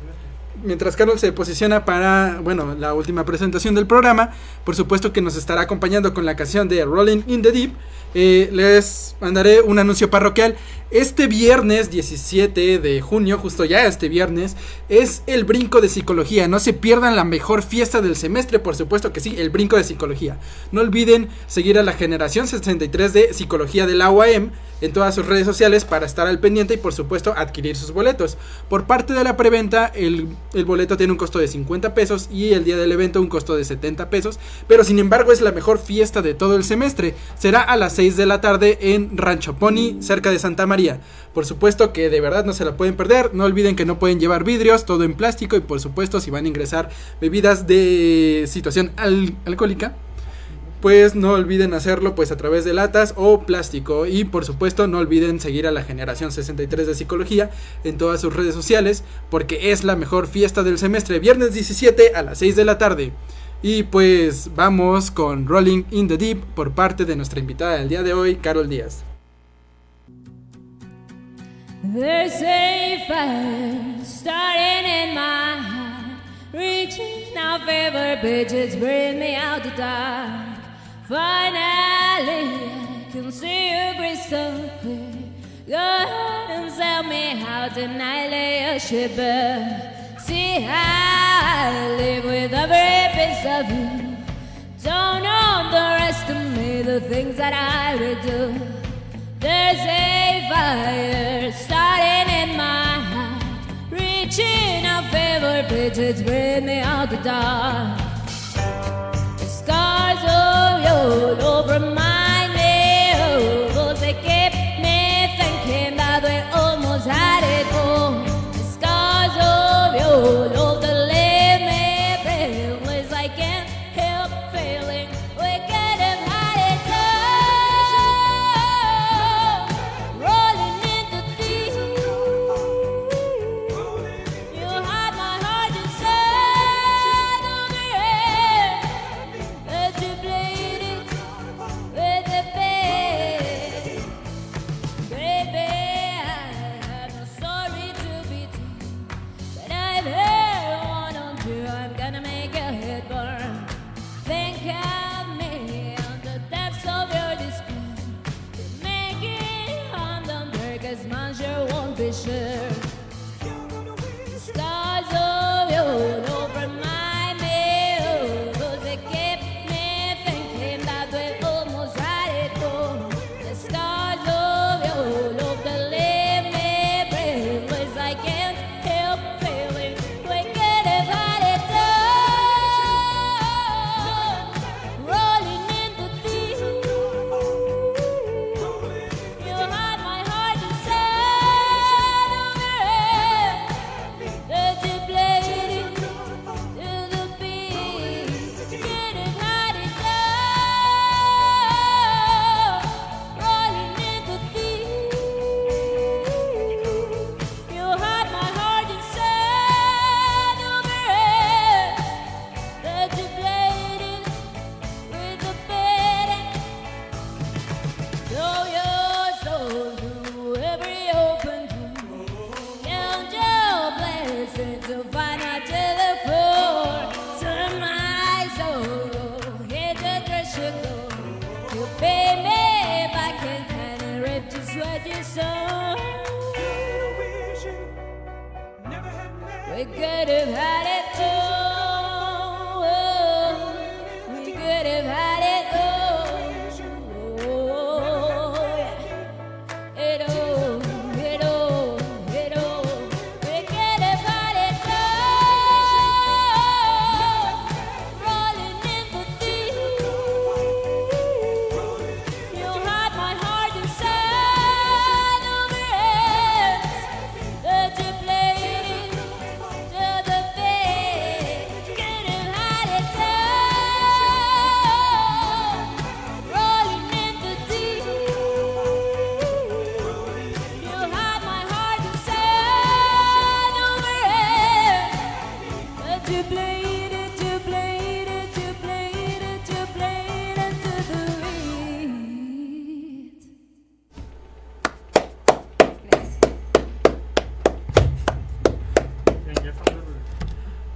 Mientras Carol se posiciona para, bueno, la última presentación del programa, por supuesto que nos estará acompañando con la canción de Rolling in the Deep. Eh, les mandaré un anuncio parroquial. Este viernes 17 de junio, justo ya este viernes, es el brinco de psicología. No se pierdan la mejor fiesta del semestre, por supuesto que sí, el brinco de psicología. No olviden seguir a la generación 63 de psicología de la UAM en todas sus redes sociales para estar al pendiente y por supuesto adquirir sus boletos. Por parte de la preventa, el, el boleto tiene un costo de 50 pesos y el día del evento un costo de 70 pesos, pero sin embargo es la mejor fiesta de todo el semestre. Será a las 6 de la tarde en Rancho Pony, cerca de Santa María. Por supuesto que de verdad no se la pueden perder. No olviden que no pueden llevar vidrios, todo en plástico y por supuesto si van a ingresar bebidas de situación al- alcohólica, pues no olviden hacerlo pues a través de latas o plástico y por supuesto no olviden seguir a la generación 63 de psicología en todas sus redes sociales porque es la mejor fiesta del semestre viernes 17 a las 6 de la tarde y pues vamos con Rolling in the Deep por parte de nuestra invitada del día de hoy Carol Díaz There's a fire starting in my heart, reaching out favorite pitches, bring me out the dark. Finally, I can see you crystal clear. Go ahead and tell me how tonight lay a shiver. See I live with every piece of you. Don't underestimate the rest of me, the things that I would do. There's a fire starting in my heart, reaching out favorite pitches, bring me out the dark. The scars of you don't remind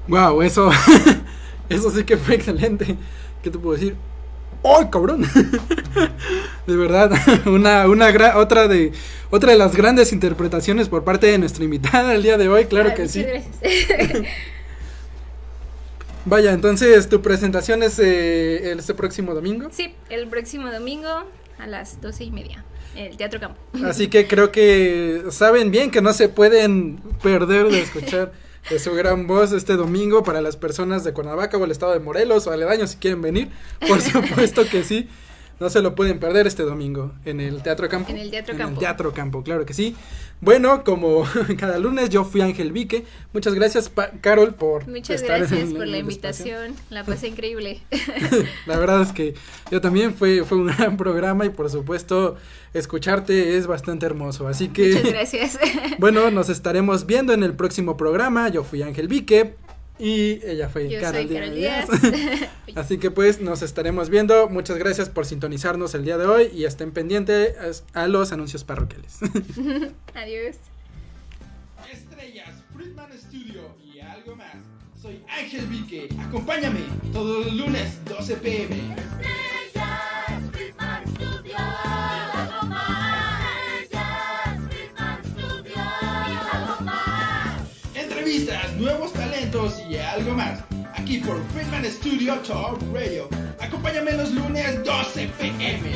Wow, eso, eso sí que fue excelente. ¿Qué te puedo decir? ¡Ay, cabrón! De verdad, una, una otra de otra de las grandes interpretaciones por parte de nuestra invitada el día de hoy, claro Ay, que sí. gracias. Vaya, entonces tu presentación es eh, el- este próximo domingo. sí, el próximo domingo a las doce y media el Teatro Campo. Así que creo que saben bien que no se pueden perder de escuchar de su gran voz este domingo para las personas de Cuernavaca o el estado de Morelos o aledaños si quieren venir. Por supuesto que sí. No se lo pueden perder este domingo en el Teatro Campo. En el Teatro En Campo. el Teatro Campo, claro que sí. Bueno, como cada lunes, yo fui Ángel Vique. Muchas gracias, Pa- Carol, por Muchas estar gracias por en la espacio. invitación, la pasé increíble. La verdad es que yo también fue, fue un gran programa y por supuesto escucharte es bastante hermoso. Así que Muchas gracias. bueno, nos estaremos viendo en el próximo programa. Yo fui Ángel Vique y ella fue Yo Carol soy Carol Díaz. Díaz. Así que pues nos estaremos viendo. Muchas gracias por sintonizarnos el día de hoy y estén pendientes a a los anuncios parroquiales. Adiós. Estrellas, Friedman Studio y algo más. Soy Ángel Vique. Acompáñame todos los lunes 12 pm. Entrevistas, nuevos talentos y algo más. Aquí por Friedman Studio Talk Radio. Acompáñame los lunes 12 pm.